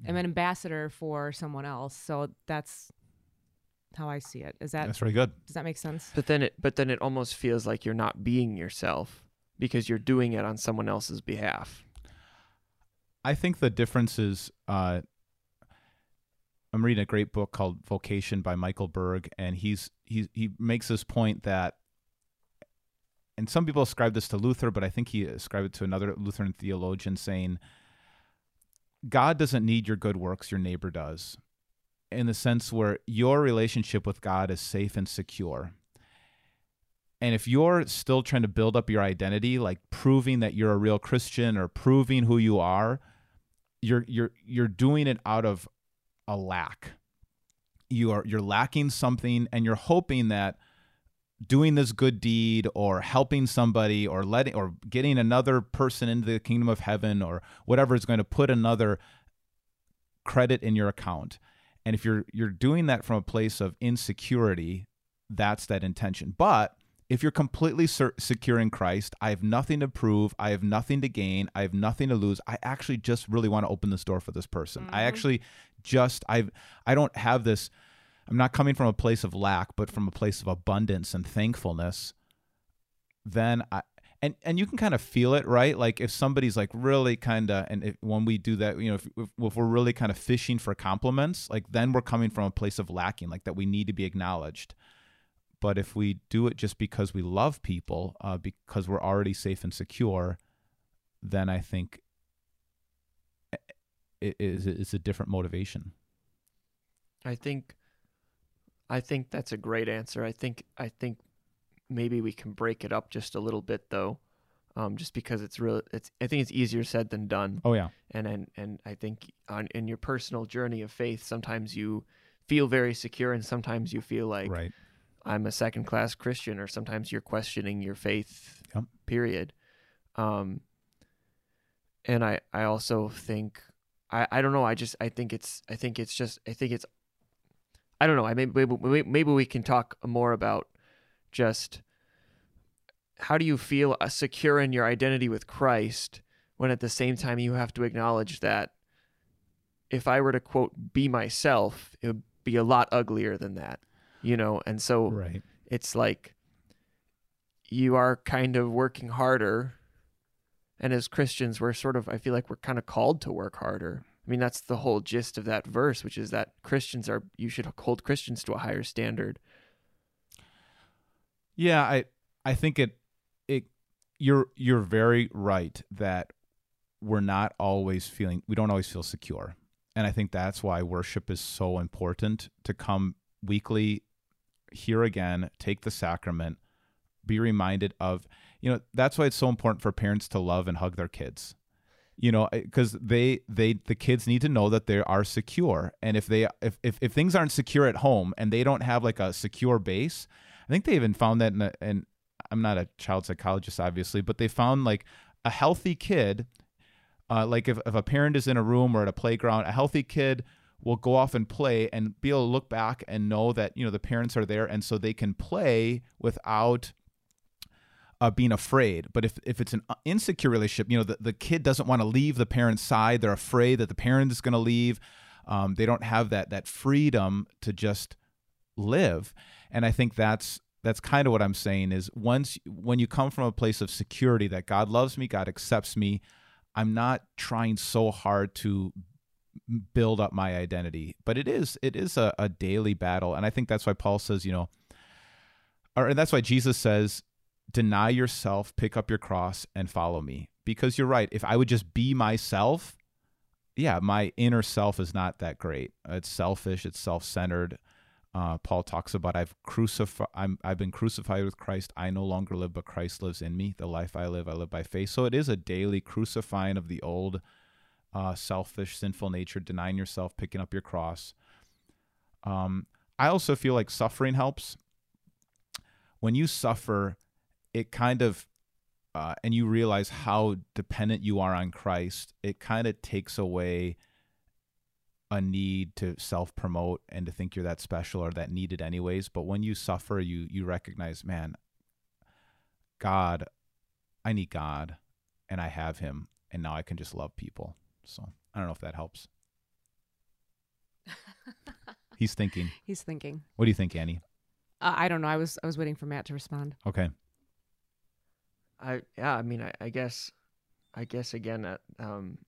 S1: am an ambassador for someone else. So that's how I see it. Is that
S2: That's very good.
S1: does that make sense?
S3: But then it but then it almost feels like you're not being yourself because you're doing it on someone else's behalf.
S2: I think the difference is uh, I'm reading a great book called Vocation by Michael Berg, and he's he he makes this point that, and some people ascribe this to Luther, but I think he ascribed it to another Lutheran theologian, saying, God doesn't need your good works; your neighbor does, in the sense where your relationship with God is safe and secure. And if you're still trying to build up your identity, like proving that you're a real Christian or proving who you are, you're you're you're doing it out of a lack. You are you're lacking something and you're hoping that doing this good deed or helping somebody or letting or getting another person into the kingdom of heaven or whatever is going to put another credit in your account. And if you're you're doing that from a place of insecurity, that's that intention. But if you're completely secure in Christ, I have nothing to prove, I have nothing to gain, I have nothing to lose. I actually just really want to open this door for this person. I mm-hmm. actually just I I don't have this I'm not coming from a place of lack, but from a place of abundance and thankfulness. Then I and and you can kind of feel it, right? Like if somebody's like really kind of, and if, when we do that, you know, if, if, if we're really kind of fishing for compliments, like then we're coming from a place of lacking, like that we need to be acknowledged. But if we do it just because we love people, uh, because we're already safe and secure, then I think it is it's a different motivation.
S3: I think I think that's a great answer. I think I think maybe we can break it up just a little bit though. Um, just because it's real it's I think it's easier said than done.
S2: Oh yeah,
S3: And and, and I think on in your personal journey of faith sometimes you feel very secure and sometimes you feel like
S2: right.
S3: I'm a second class Christian or sometimes you're questioning your faith.
S2: Yep.
S3: Period. Um and I I also think I I don't know, I just I think it's I think it's just I think it's I don't know, I maybe maybe, maybe we can talk more about just how do you feel uh, secure in your identity with Christ when at the same time you have to acknowledge that if I were to quote be myself, it would be a lot uglier than that. You know, and so
S2: Right.
S3: it's like you are kind of working harder and as christians we're sort of i feel like we're kind of called to work harder i mean that's the whole gist of that verse which is that christians are you should hold christians to a higher standard
S2: Yeah, I I think it it you're you're very right that we're not always feeling we don't always feel secure. And I think that's why worship is so important to come weekly here again, take the sacrament, be reminded of, you know, that's why it's so important for parents to love and hug their kids. You know, because they they the kids need to know that they are secure, and if they if, if if things aren't secure at home and they don't have like a secure base, I think they even found that in, a, and I'm not a child psychologist, obviously, but they found like a healthy kid, uh, like if, if a parent is in a room or at a playground, a healthy kid will go off and play and be able to look back and know that, you know, the parents are there. And so they can play without uh, being afraid. But if, if it's an insecure relationship, you know, the, the kid doesn't want to leave the parent's side. They're afraid that the parent is going to leave. Um, they don't have that, that freedom to just live and i think that's that's kind of what i'm saying is once when you come from a place of security that god loves me god accepts me i'm not trying so hard to build up my identity but it is it is a, a daily battle and i think that's why paul says you know or and that's why jesus says deny yourself pick up your cross and follow me because you're right if i would just be myself yeah my inner self is not that great it's selfish it's self-centered uh, Paul talks about I've crucified I've been crucified with Christ. I no longer live, but Christ lives in me. The life I live, I live by faith. So it is a daily crucifying of the old uh, selfish, sinful nature, denying yourself, picking up your cross. Um, I also feel like suffering helps. When you suffer, it kind of uh, and you realize how dependent you are on Christ. It kind of takes away a need to self promote and to think you're that special or that needed anyways but when you suffer you you recognize man god i need god and I have him and now I can just love people. So I don't know if that helps. He's thinking.
S1: He's thinking.
S2: What do you think, Annie?
S1: Uh, I don't know. I was I was waiting for Matt to respond.
S2: Okay.
S3: I yeah, I mean, I, I guess, I guess again, uh, um,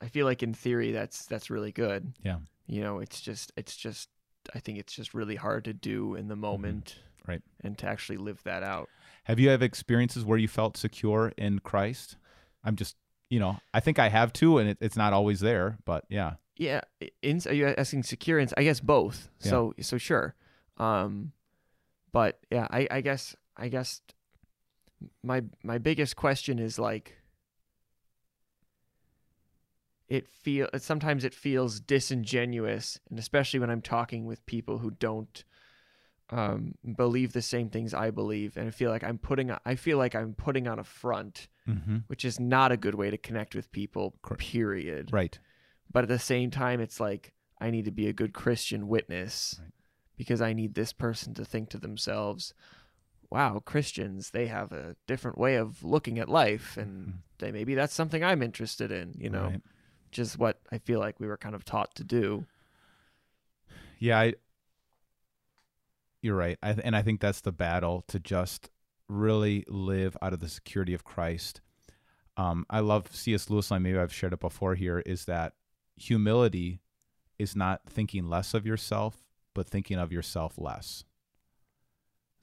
S3: I feel like in theory that's that's really good.
S2: Yeah.
S3: You know, it's just it's just I think it's just really hard to do in the moment,
S2: Right.
S3: And to actually live that out.
S2: Have you had experiences where you felt secure in Christ? I'm just, you know, I think I have too, and it, it's not always there, but yeah.
S3: Yeah, in, are you asking secure? ins- I guess both.
S2: Yeah.
S3: So so sure, um, but yeah, I, I guess I guess my my biggest question is like it feel sometimes it feels disingenuous, and especially when I'm talking with people who don't um, believe the same things I believe, and I feel like I'm putting I feel like I'm putting on a front,
S2: Mm-hmm.
S3: which is not a good way to connect with people. Period
S2: Right.
S3: but at the same time it's like i need to be a good christian witness
S2: Right.
S3: because i need this person to think to themselves wow christians they have a different way of looking at life and
S2: Mhm.
S3: they, maybe that's something i'm interested in you know
S2: Right.
S3: which is what i feel like we were kind of taught to do
S2: Yeah, I, you're right. I, and I think that's the battle to just really live out of the security of Christ. Um, I love C.S. Lewis line, maybe I've shared it before here, is that humility is not thinking less of yourself, but thinking of yourself less.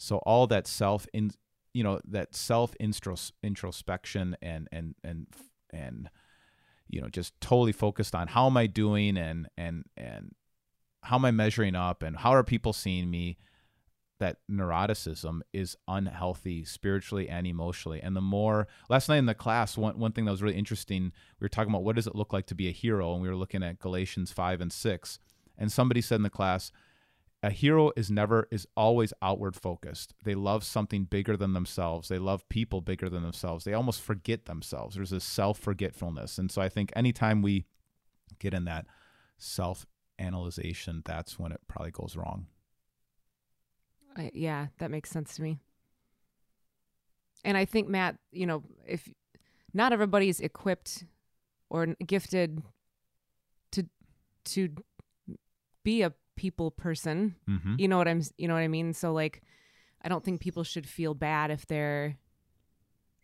S2: So all that self in you know, that self intros- introspection and and and and you know, just totally focused on how am I doing and and and how am I measuring up and how are people seeing me? That neuroticism is unhealthy spiritually and emotionally. And the more last night in the class, one one thing that was really interesting, we were talking about what does it look like to be a hero, and we were looking at Galatians five and six. And somebody said in the class, a hero is never is always outward focused. They love something bigger than themselves. They love people bigger than themselves. They almost forget themselves. There's this self forgetfulness. And so I think anytime we get in that self analyzation, that's when it probably goes wrong.
S1: I, yeah, that makes sense to me. And I think Matt, you know, if not everybody's equipped or gifted to to be a people person,
S2: Mm-hmm.
S1: you know what I'm you know what I mean? So like I don't think people should feel bad if they're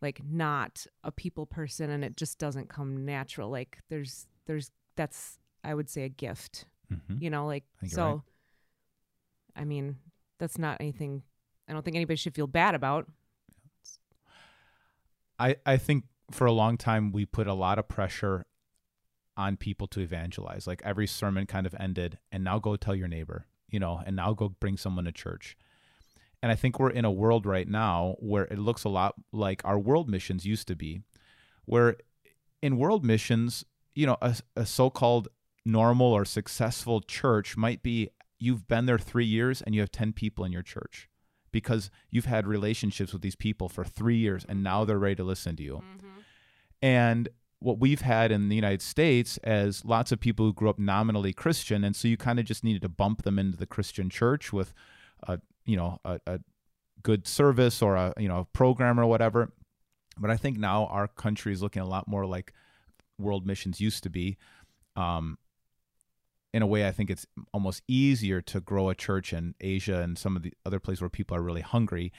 S1: like not a people person and it just doesn't come natural. Like there's there's that's I would say a gift.
S2: Mm-hmm.
S1: You know, like
S2: I
S1: so
S2: right.
S1: I mean, that's not anything I don't think anybody should feel bad about.
S2: I, I think for a long time we put a lot of pressure on people to evangelize. Like every sermon kind of ended, and now go tell your neighbor, you know, and now go bring someone to church. And I think we're in a world right now where it looks a lot like our world missions used to be, where in world missions, you know, a, a so called normal or successful church might be you've been there three years and you have 10 people in your church because you've had relationships with these people for three years and now they're ready to listen to you. Mm-hmm. And what we've had in the United States as lots of people who grew up nominally Christian, and so you kind of just needed to bump them into the Christian church with a you know a, a good service or a you know program or whatever. But I think now our country is looking a lot more like world missions used to be. Um, in a way, I think it's almost easier to grow a church in Asia and some of the other places where people are really hungry.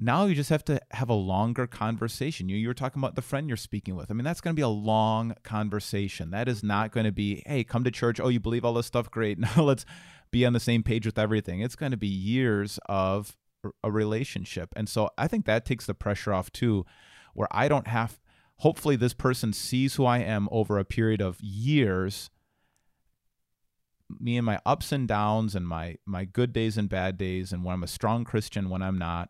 S2: Now you just have to have a longer conversation. You you talking about the friend you're speaking with. I mean, that's going to be a long conversation. That is not going to be, hey, come to church. Oh, you believe all this stuff? Great. Now let's be on the same page with everything. It's going to be years of a relationship. And so I think that takes the pressure off too, where I don't have, hopefully, this person sees who I am over a period of years me and my ups and downs and my my good days and bad days and when I'm a strong Christian when I'm not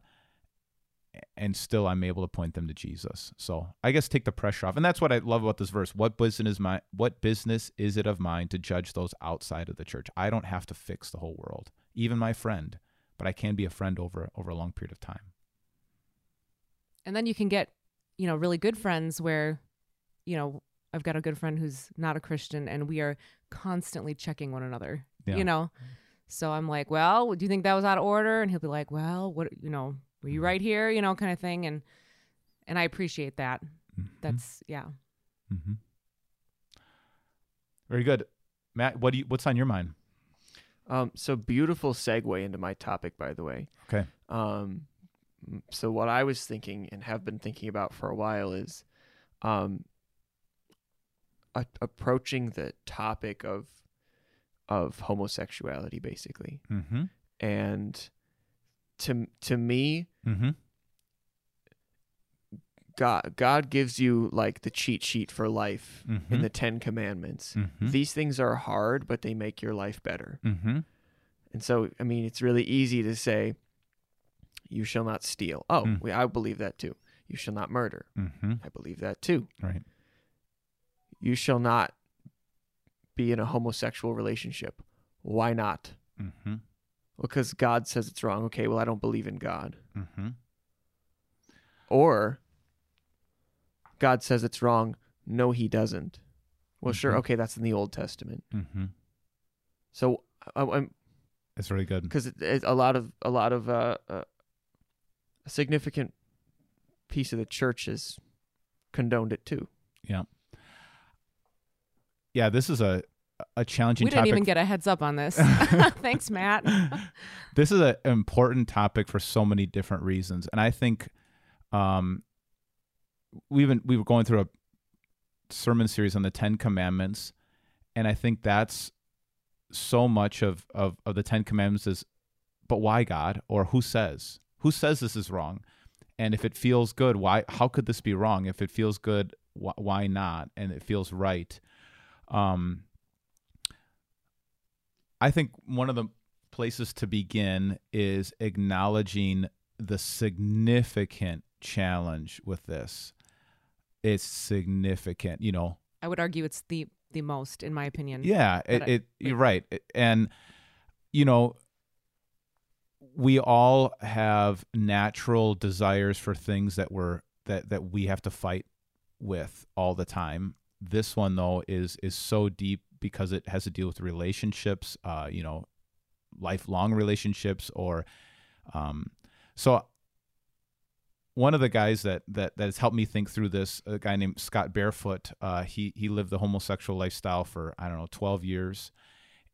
S2: and still I'm able to point them to Jesus. So I guess take the pressure off. And that's what I love about this verse. What business is my what business is it of mine to judge those outside of the church? I don't have to fix the whole world, even my friend, but I can be a friend over over a long period of time.
S1: And then you can get, you know, really good friends where, you know, I've got a good friend who's not a Christian and we are constantly checking one another,
S2: Yeah.
S1: you know? So I'm like, well, do you think that was out of order? And he'll be like, well, what, you know, were you
S2: Mhm.
S1: right here? You know, kind of thing. And, and I appreciate that.
S2: Mhm.
S1: That's yeah.
S2: mm-hmm. very good, Matt. What do you? What's on your mind?
S3: Um, so beautiful segue into my topic, by the way.
S2: Okay.
S3: Um, so what I was thinking and have been thinking about for a while is, um, a- approaching the topic of, of homosexuality, basically,
S2: Mm-hmm.
S3: and to to me,
S2: Mm-hmm.
S3: God God gives you like the cheat sheet for life
S2: Mm-hmm.
S3: in the Ten Commandments.
S2: mm-hmm.
S3: These things are hard, but they make your life better.
S2: mm-hmm.
S3: And so, I mean, it's really easy to say, "You shall not steal." Oh,
S2: Mm.
S3: we, I believe that too. You shall not murder.
S2: Mm-hmm.
S3: I believe that too.
S2: Right.
S3: You shall not be in a homosexual relationship. Why not?
S2: Mm-hmm.
S3: Because God says it's wrong. Okay, well, I don't believe in God.
S2: Mm-hmm.
S3: Or God says it's wrong. No, He doesn't. Well, sure.
S2: Mhm.
S3: Okay, that's in the Old Testament.
S2: Mm-hmm.
S3: So, I, I'm
S2: It's really good.
S3: because it, it, a lot of a lot of uh, uh, a significant piece of the church has condoned it too.
S2: Yeah. Yeah. This is a a challenging
S1: We didn't
S2: topic.
S1: even get a heads up on this. Thanks, Matt.
S2: this is an important topic for so many different reasons, and I think um, we've been we were going through a sermon series on the Ten Commandments, and I think that's so much of of, of the Ten Commandments is, but why God or who says who says this is wrong, and if it feels good, why how could this be wrong? If it feels good, wh- why not? And it feels right. Um, I think one of the places to begin is acknowledging the significant challenge with this. It's significant, you know.
S1: I would argue it's the the most, in my opinion.
S2: Yeah, it,
S1: I-
S2: it you're right, and you know, we all have natural desires for things that we're that that we have to fight with all the time. This one though is is so deep because it has to deal with relationships, uh, you know, lifelong relationships, or um, so. One of the guys that that that has helped me think through this, a guy named Scott Barefoot. Uh, he he lived the homosexual lifestyle for I don't know twelve years,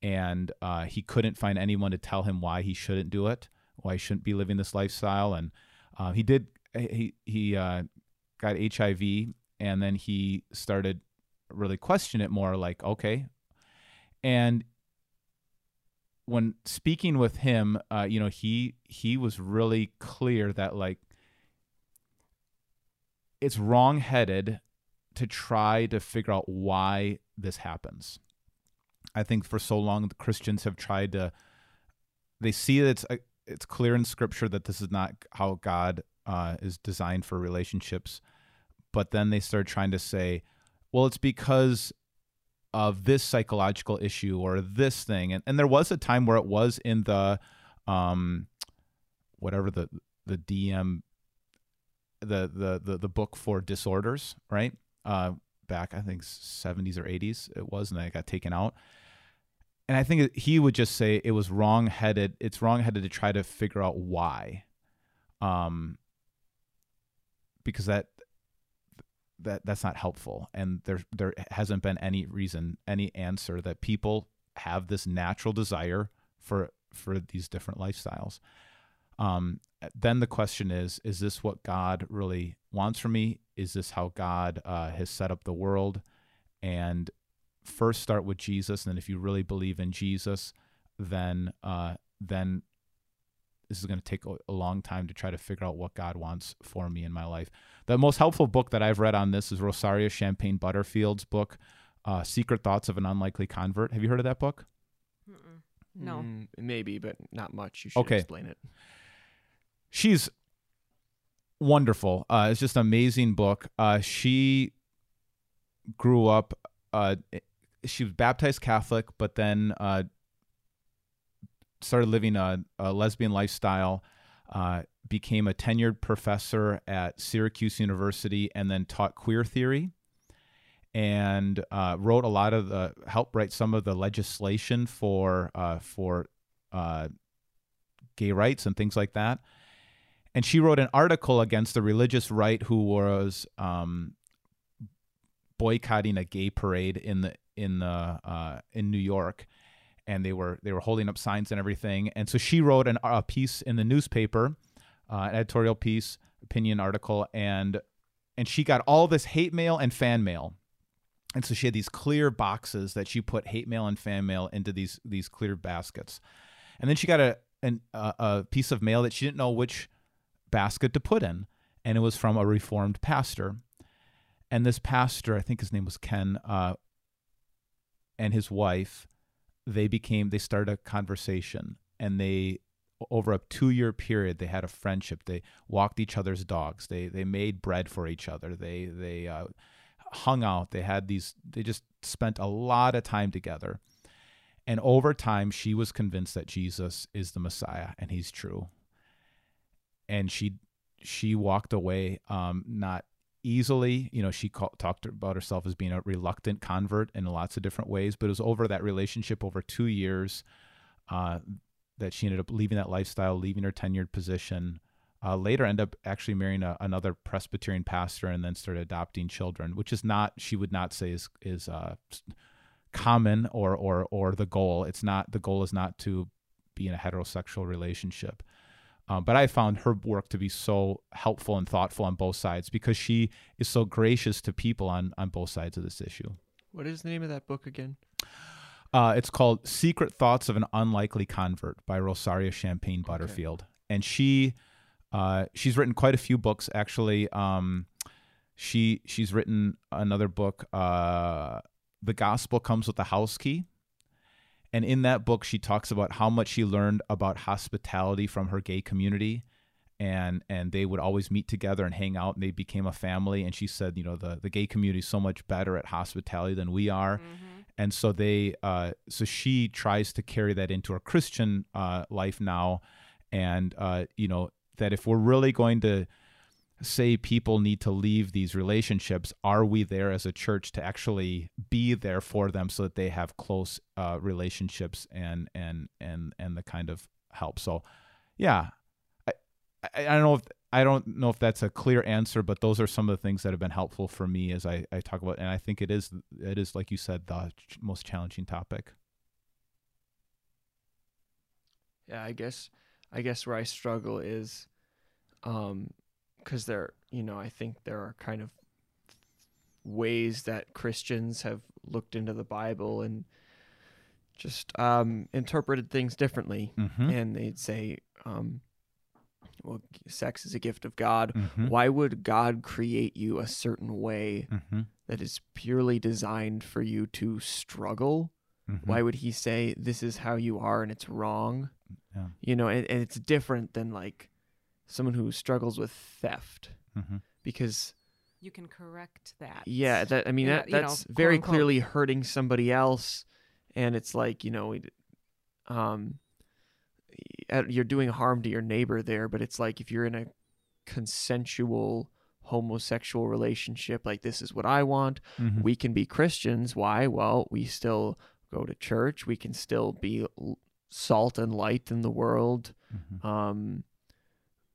S2: and uh, he couldn't find anyone to tell him why he shouldn't do it, why he shouldn't be living this lifestyle. And uh, he did. He he uh, got HIV, and then he started really question it more. Like okay, and when speaking with him, uh, you know, he he was really clear that like it's wrong-headed to try to figure out why this happens. I think for so long the Christians have tried to they see that it's uh, it's clear in scripture that this is not how God uh, is designed for relationships, but then they start trying to say, well, it's because of this psychological issue or this thing, and and there was a time where it was in the, um, whatever the the DM, the the the the book for disorders, right? Uh, back I think 70s or 80s it was, and then it got taken out and I think he would just say it was wrong-headed. It's wrong-headed to try to figure out why, um, because that that that's not helpful, and there there hasn't been any reason, any answer that people have this natural desire for for these different lifestyles. Um, then the question is: Is this what God really wants from me? Is this how God uh, has set up the world? And first start with Jesus, and then if you really believe in Jesus, then uh, then this is going to take a, a long time to try to figure out what God wants for me in my life. The most helpful book that I've read on this is Rosaria Champagne Butterfield's book, uh, "Secret Thoughts of an Unlikely Convert." Have you heard of that book?
S1: Mm-mm. No.
S3: Mm, maybe, but not much. You should
S2: Okay.
S3: explain it.
S2: she's wonderful. Uh, it's just an amazing book. Uh, she grew up. Uh, she was baptized Catholic, but then uh, started living a, a lesbian lifestyle. Uh, became a tenured professor at Syracuse University, and then taught queer theory. And uh, wrote a lot of the helped write some of the legislation for uh, for uh, gay rights and things like that and she wrote an article against the religious right who was um, boycotting a gay parade in the in the uh, in New York, and they were they were holding up signs and everything. And so she wrote an, a piece in the newspaper, uh, an editorial piece, opinion article, and and she got all this hate mail and fan mail. And so she had these clear boxes that she put hate mail and fan mail into these these clear baskets. And then she got a an, a, piece of mail that she didn't know which basket to put in, and it was from a reformed pastor. And this pastor, I think his name was Ken, uh, and his wife, they became they started a conversation, and they over a two year period they had a friendship. They walked each other's dogs. They they made bread for each other. They they uh, hung out. They had these. They just spent a lot of time together. And over time, she was convinced that Jesus is the Messiah and he's true. And she she walked away um, not easily. You know, she talked about herself as being a reluctant convert in lots of different ways, but it was over that relationship over two years uh, that she ended up leaving that lifestyle, leaving her tenured position. Uh, later, end up actually marrying a, another Presbyterian pastor, and then started adopting children, which is not she would not say is is uh, common or or or the goal. It's not the goal is not to be in a heterosexual relationship. Um, but I found her work to be so helpful and thoughtful on both sides because she is so gracious to people on on both sides of this issue.
S3: What is the name of that book again?
S2: Uh, it's called Secret Thoughts of an Unlikely Convert by Rosaria Champagne Butterfield, okay. and she uh, she's written quite a few books actually. Um, she she's written another book. Uh, the Gospel comes with a house key. And in that book, she talks about how much she learned about hospitality from her gay community. And and they would always meet together and hang out, and they became a family. And she said, you know, the, the gay community is so much better at hospitality than we are. Mm-hmm. And so they, uh, so she tries to carry that into her Christian uh, life now, and uh, you know that if we're really going to say people need to leave these relationships, are we there as a church to actually be there for them so that they have close uh, relationships and and and and the kind of help? So, yeah, I, I, don't know if I don't know if that's a clear answer, but those are some of the things that have been helpful for me as I, I talk about, and I think it is it is like you said the ch- most challenging topic.
S3: Yeah, I guess I guess where I struggle is um because there, you know, I think there are kind of ways that Christians have looked into the Bible and just um, interpreted things differently. Mm-hmm. And they'd say, um, well, sex is a gift of God. Mm-hmm. Why would God create you a certain way mm-hmm. that is purely designed for you to struggle? Mm-hmm. Why would He say, this is how you are and it's wrong? Yeah. You know, and, and it's different than like someone who struggles with theft mm-hmm. because
S1: you can correct that.
S3: Yeah, that I mean that, that's know, very clearly hurting somebody else, and it's like you know, um, you're doing harm to your neighbor there. But it's like if you're in a consensual homosexual relationship, like this is what I want. Mm-hmm. We can be Christians. Why? Well, we still go to church. We can still be salt and light in the world. Mm-hmm. Um,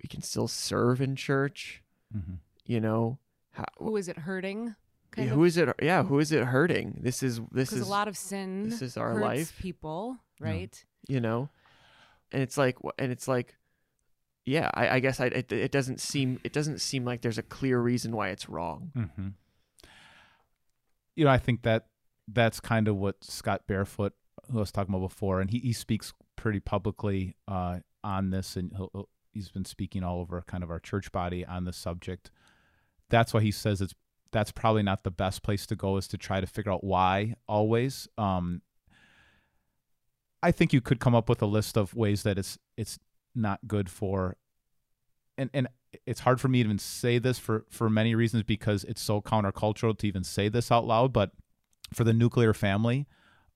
S3: we can still serve in church. Mm-hmm. You know,
S1: how, who is it hurting?
S3: Yeah, who is it? Yeah, who is it hurting? This is this is
S1: a lot of sin.
S3: This is our life.
S1: People, right?
S3: Yeah. You know, and it's like, and it's like, yeah. I, I guess I, it, it, doesn't seem it doesn't seem like there's a clear reason why it's wrong.
S2: Mm-hmm. You know, I think that that's kind of what Scott Barefoot, who I was talking about before, and he, he speaks pretty publicly uh, on this, and he'll, he's been speaking all over kind of our church body on the subject. That's why he says it's that's probably not the best place to go is to try to figure out why always. Um, I think you could come up with a list of ways that it's it's not good for and and it's hard for me to even say this for for many reasons because it's so countercultural to even say this out loud but for the nuclear family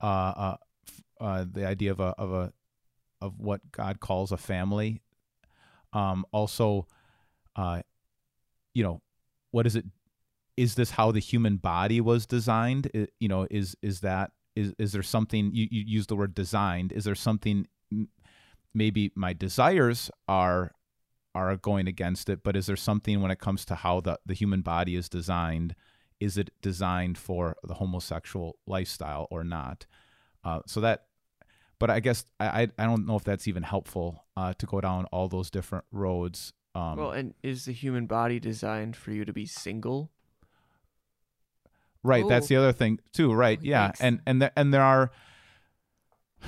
S2: uh, uh, uh the idea of a of a of what God calls a family um, also, uh, you know, what is it? Is this how the human body was designed? It, you know, is is that is is there something you, you use the word designed? Is there something maybe my desires are are going against it, but is there something when it comes to how the the human body is designed? is it designed for the homosexual lifestyle or not? Uh, so that, but I guess I I don't know if that's even helpful uh, to go down all those different roads. Um,
S3: well, and is the human body designed for you to be single?
S2: Right. That's the other thing too. Right.
S1: Oh,
S2: yeah. And and there, and there are,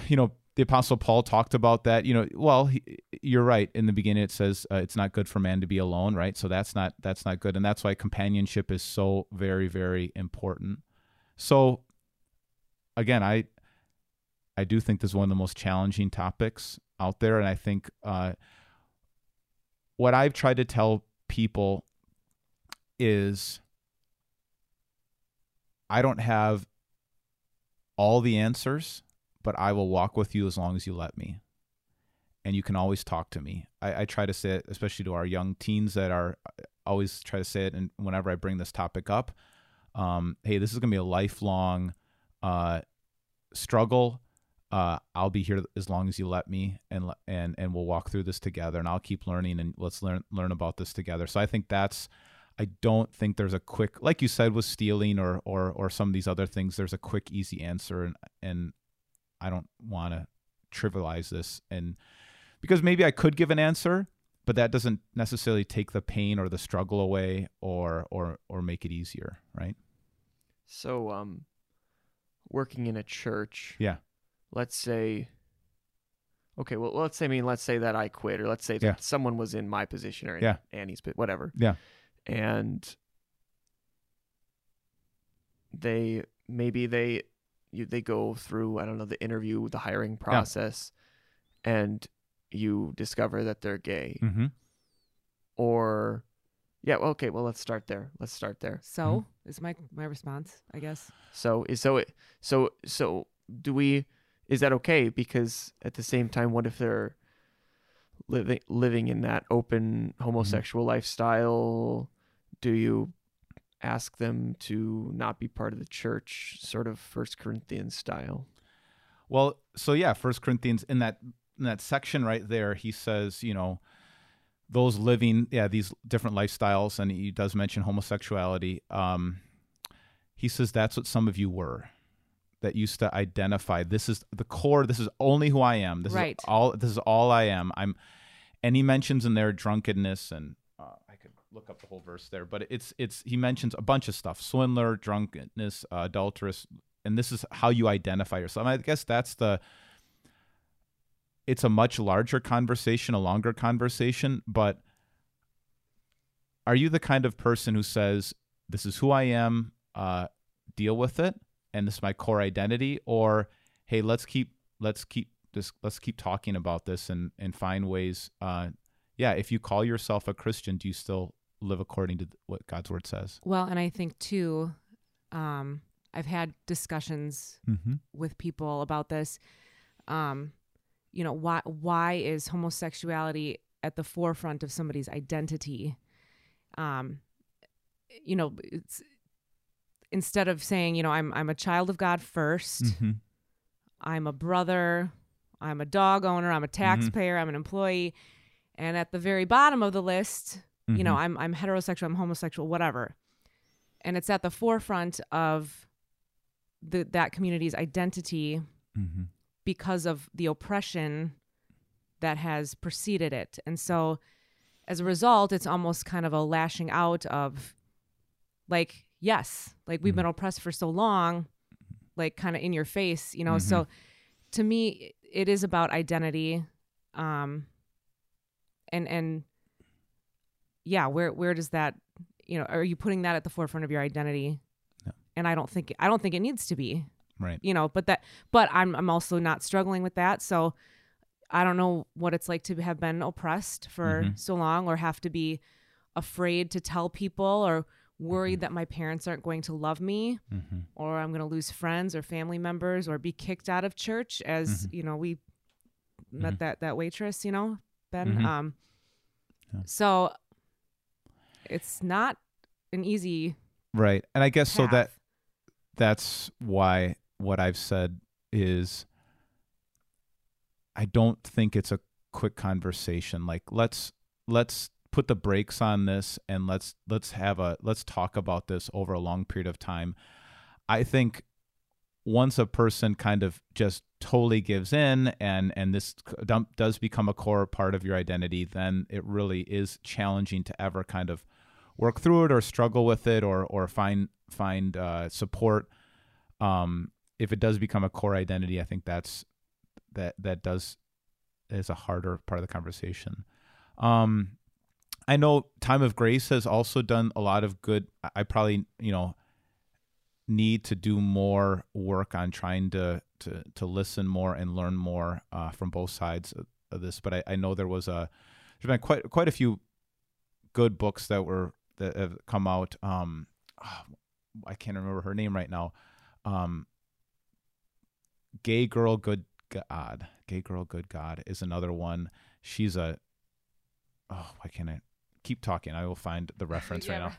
S2: you know, the apostle Paul talked about that. You know, well, he, you're right. In the beginning, it says uh, it's not good for man to be alone. Right. So that's not that's not good, and that's why companionship is so very very important. So, again, I I do think this is one of the most challenging topics out there, and I think uh, what I've tried to tell people is I don't have all the answers, but I will walk with you as long as you let me. And you can always talk to me. I, I try to say it, especially to our young teens that are I always try to say it. And whenever I bring this topic up, um, hey, this is going to be a lifelong uh, struggle. Uh, I'll be here as long as you let me, and and and we'll walk through this together. And I'll keep learning, and let's learn learn about this together. So I think that's I don't think there's a quick, like you said, with stealing or or or some of these other things. There's a quick, easy answer, and and I don't want to trivialize this, and because maybe I could give an answer, but that doesn't necessarily take the pain or the struggle away, or or or make it easier, right?
S3: So, um, working in a church.
S2: Yeah.
S3: Let's say. Okay, well, let's say I mean, let's say that I quit, or let's say that
S2: Yeah.
S3: someone was in my position or in
S2: Yeah.
S3: Annie's, but whatever.
S2: Yeah.
S3: And they maybe they you they go through I don't know the interview, the hiring process, and you discover that they're gay,
S2: Mm-hmm.
S3: or yeah, well, okay, well, let's start there. Let's start there.
S1: So is my my response, I guess.
S3: So is so it so so do we is that okay? Because at the same time what if they're living living in that open homosexual lifestyle? Do you ask them to not be part of the church sort of first Corinthians style?
S2: Well, so yeah, First Corinthians in that in that section right there, he says, you know, those living, yeah, these different lifestyles, and he does mention homosexuality. Um, he says that's what some of you were, that used to identify. This is the core. This is only who I am. This
S1: Right.
S2: is all. This is all I am. I'm, and he mentions in there drunkenness, and uh, I could look up the whole verse there, but it's it's he mentions a bunch of stuff: swindler, drunkenness, uh, adulterous, and this is how you identify yourself. I guess that's the it's a much larger conversation, a longer conversation, but are you the kind of person who says, This is who I am, uh, deal with it, and this is my core identity, or hey, let's keep let's keep this let's keep talking about this and and find ways uh yeah, if you call yourself a Christian, do you still live according to what God's word says?
S1: Well, and I think too, um, I've had discussions
S2: Mm-hmm.
S1: with people about this. Um, you know, why why is homosexuality at the forefront of somebody's identity? Um, you know, it's instead of saying, you know, I'm I'm a child of God 1st
S2: Mm-hmm.
S1: I'm a brother, I'm a dog owner, I'm a taxpayer, I'm an employee, and at the very bottom of the list, you know, I'm I'm heterosexual, I'm homosexual, whatever. And it's at the forefront of the that community's identity
S2: Mm-hmm.
S1: because of the oppression that has preceded it. And so as a result, it's almost kind of a lashing out of like, yes, like we've been oppressed for so long, like kind of in your face, you know. So to me, it is about identity. Um and and yeah, where where does that you know, are you putting that at the forefront of your identity?
S2: No.
S1: And I don't think I don't think it needs to be
S2: right.
S1: you know but that but i'm i'm also not struggling with that so i don't know what it's like to have been oppressed for
S2: Mhm.
S1: so long or have to be afraid to tell people or worried that my parents aren't going to love me
S2: Mm-hmm.
S1: or i'm going to lose friends or family members or be kicked out of church as you know we met
S2: Mhm.
S1: that that waitress you know ben
S2: Mhm.
S1: um
S2: Yeah.
S1: so it's not an easy
S2: Right. And I guess so that that's why what I've said is I don't think it's a quick conversation. Like let's let's put the brakes on this and let's let's have a let's talk about this over a long period of time. I think once a person kind of just totally gives in and and this does become a core part of your identity, then it really is challenging to ever kind of work through it or struggle with it or or find find uh, support. Um, if it does become a core identity, I think that's that that does is a harder part of the conversation. Um, I know Time of Grace has also done a lot of good. I probably you know need to do more work on trying to to to listen more and learn more uh, from both sides of, this. But I, I, know there was a there's been quite quite a few good books that were that have come out. Um, I can't remember her name right now. Um, Gay Girl, Good God. Gay Girl, Good God is another one. She's a oh, why can't I keep talking? I will find the reference
S1: yeah,
S2: right now.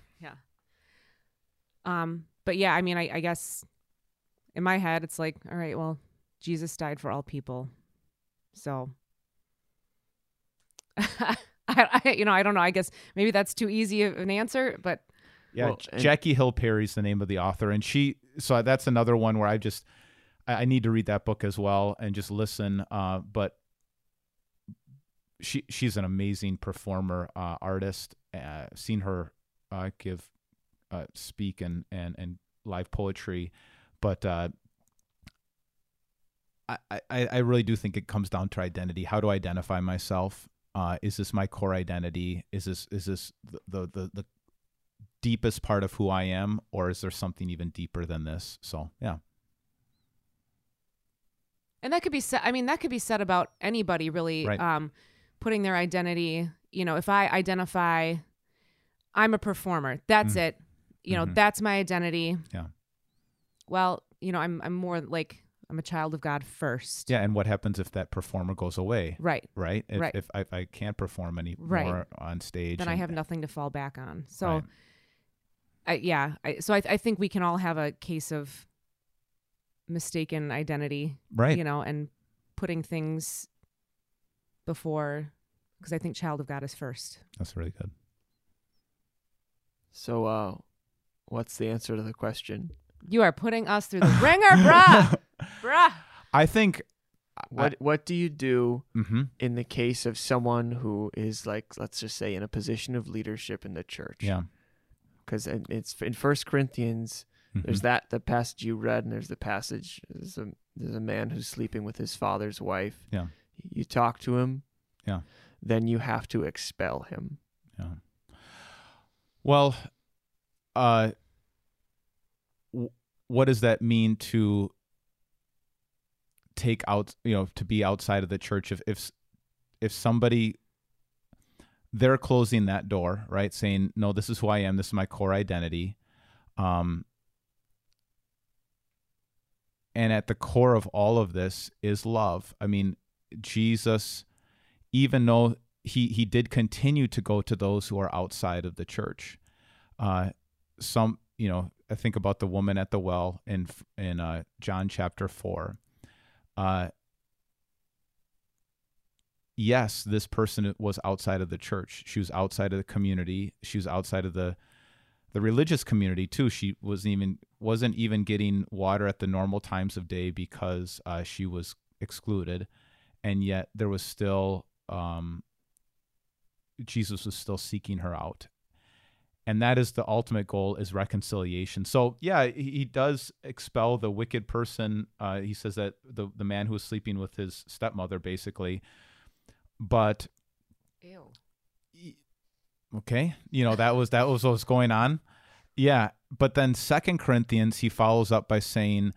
S1: Yeah. Um, but yeah, I mean, I, I guess in my head, it's like, all right, well, Jesus died for all people, so I, I, you know, I don't know. I guess maybe that's too easy of an answer, but
S2: yeah, well, Jackie Hill Perry's the name of the author, and she. So that's another one where I just I, I need to read that book as well and just listen. Uh, but she she's an amazing performer, uh, artist. Uh, seen her uh, give uh, speak and and and live poetry, but uh, I, I I really do think it comes down to identity. How do I identify myself? Uh, is this my core identity? Is this is this the, the the the deepest part of who I am, or is there something even deeper than this? So yeah.
S1: And that could be said. I mean, that could be said about anybody really.
S2: Right.
S1: Um, putting their identity. You know, if I identify, I'm a performer. That's mm. it. You know, mm-hmm. that's my identity.
S2: Yeah.
S1: Well, you know, I'm I'm more like I'm a child of God first.
S2: Yeah, and what happens if that performer goes away?
S1: Right.
S2: Right. If,
S1: right.
S2: if I, if I can't perform anymore
S1: right.
S2: on stage,
S1: then
S2: and,
S1: I have nothing to fall back on. So,
S2: right.
S1: I, yeah. I, so I, I think we can all have a case of mistaken identity,
S2: right?
S1: You know, and putting things before, because I think child of God is first.
S2: That's really good.
S3: So, uh, what's the answer to the question?
S1: You are putting us through the wringer, bruh, bruh.
S2: I think.
S3: What I, What do you do
S2: mm-hmm.
S3: in the case of someone who is like, let's just say, in a position of leadership in the church?
S2: Yeah.
S3: Because it's in First Corinthians. Mm-hmm. There's that the passage you read, and there's the passage. There's a there's a man who's sleeping with his father's wife.
S2: Yeah.
S3: You talk to him.
S2: Yeah.
S3: Then you have to expel him.
S2: Yeah. Well, uh, what does that mean to take out you know to be outside of the church if if if somebody they're closing that door right saying no this is who i am this is my core identity um and at the core of all of this is love i mean jesus even though he he did continue to go to those who are outside of the church uh some you know I think about the woman at the well in in uh, John chapter four. Uh, yes, this person was outside of the church. She was outside of the community. She was outside of the the religious community too. She wasn't even wasn't even getting water at the normal times of day because uh, she was excluded, and yet there was still um, Jesus was still seeking her out. And that is the ultimate goal is reconciliation. So yeah he, does expel the wicked person. Uh, he says that the, the man who was sleeping with his stepmother basically. But
S1: Ew.
S2: okay you know that was that was what was going on. Yeah but then second corinthians he follows up by saying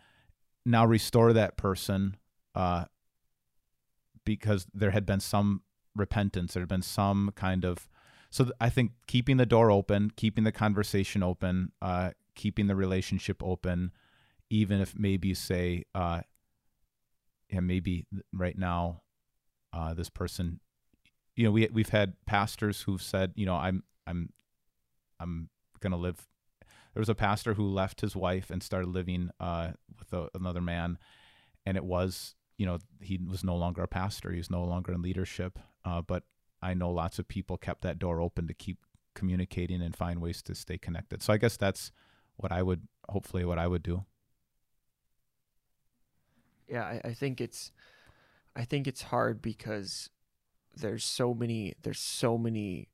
S2: now restore that person uh, because there had been some repentance there had been some kind of so I think keeping the door open, keeping the conversation open, uh, keeping the relationship open, even if maybe you say, uh, yeah, maybe right now, uh, this person, you know, we we've had pastors who've said, you know, I'm I'm I'm gonna live. There was a pastor who left his wife and started living uh, with a, another man, and it was, you know, he was no longer a pastor. He was no longer in leadership. Uh, but I know lots of people kept that door open to keep communicating and find ways to stay connected. So I guess that's what I would hopefully what I would do.
S3: Yeah, I, I think it's I think it's hard because there's so many there's so many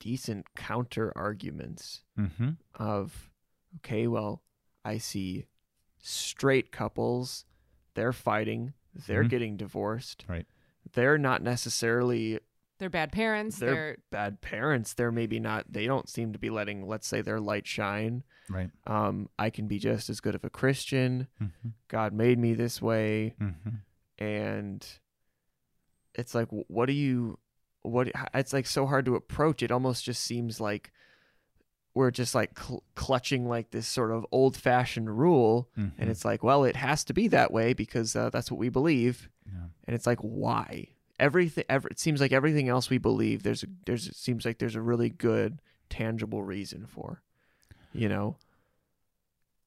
S3: decent counter arguments
S2: Mm-hmm.
S3: of okay, well, I see straight couples, they're fighting, they're
S2: Mhm.
S3: getting divorced.
S2: Right.
S3: They're not necessarily
S1: They're bad parents.
S3: They're-
S1: They're,
S3: bad parents. They're maybe not they don't seem to be letting let's say their light shine.
S2: Right.
S3: Um I can be just as good of a Christian.
S2: Mm-hmm.
S3: God made me this way.
S2: Mm-hmm.
S3: and it's like what do you what it's like so hard to approach it almost just seems like we're just like cl- clutching like this sort of old fashioned rule
S2: Mm-hmm.
S3: and it's like well it has to be that way because uh, that's what we believe
S2: Yeah.
S3: and it's like why everything ever it seems like everything else we believe there's a, there's it seems like there's a really good tangible reason for you know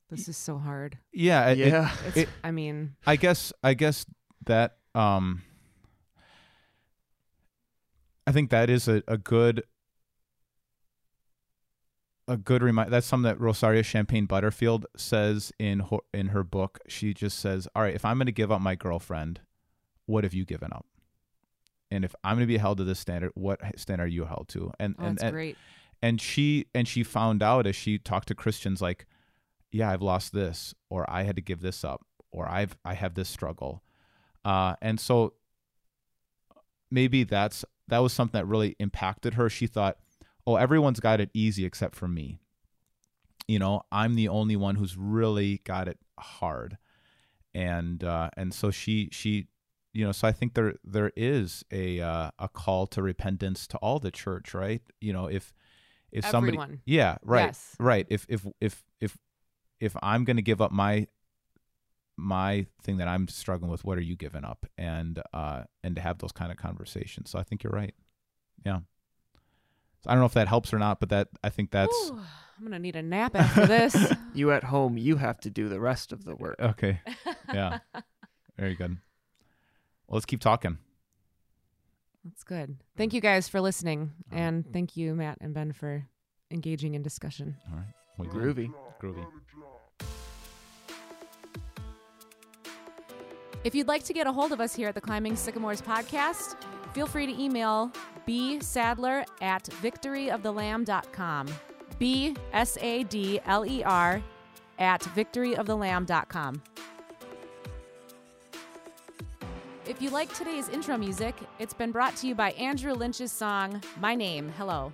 S1: this is so hard.
S2: yeah. it- it-
S3: yeah
S1: It's,
S2: It-
S1: I mean,
S2: I guess I guess that um I think that is a, a good a good reminder. That's something that Rosaria Champagne Butterfield says in her, in her book. She just says, "All right, if I'm going to give up my girlfriend, what have you given up? And if I'm going to be held to this standard, what standard are you held to?" And
S1: oh,
S2: and
S1: that's
S2: and,
S1: great.
S2: and she and she found out as she talked to Christians like, yeah, I've lost this, or I had to give this up, or I've I have this struggle, uh, and so maybe that's that was something that really impacted her. She thought, oh, everyone's got it easy except for me. You know, I'm the only one who's really got it hard, and uh, and so she she you know so i think there there is a uh, a call to repentance to all the church right? You know if if somebody
S1: Everyone.
S2: yeah right
S1: Yes.
S2: right. If if if if if i'm going to give up my my thing that i'm struggling with what are you giving up? And uh and to have those kind of conversations. So i think you're right. Yeah so i don't know if that helps or not but that i think that's
S1: Ooh, I'm gonna need a nap after this.
S3: you at home you have to do the rest of the work.
S2: Okay. Yeah. Very good. Well let's keep talking.
S1: That's good. Thank you guys for listening, and thank you, Matt and Ben, for engaging in discussion.
S2: all right. We
S3: groovy.
S2: Groovy.
S1: If you'd like to get a hold of us here at the Climbing Sycamores podcast, feel free to email bsadler at victoryofthelamb.com. B S A D L E R at victoryofthelamb.com. If you like today's intro music, it's been brought to you by Andrew Lynch's song, My Name, Hello.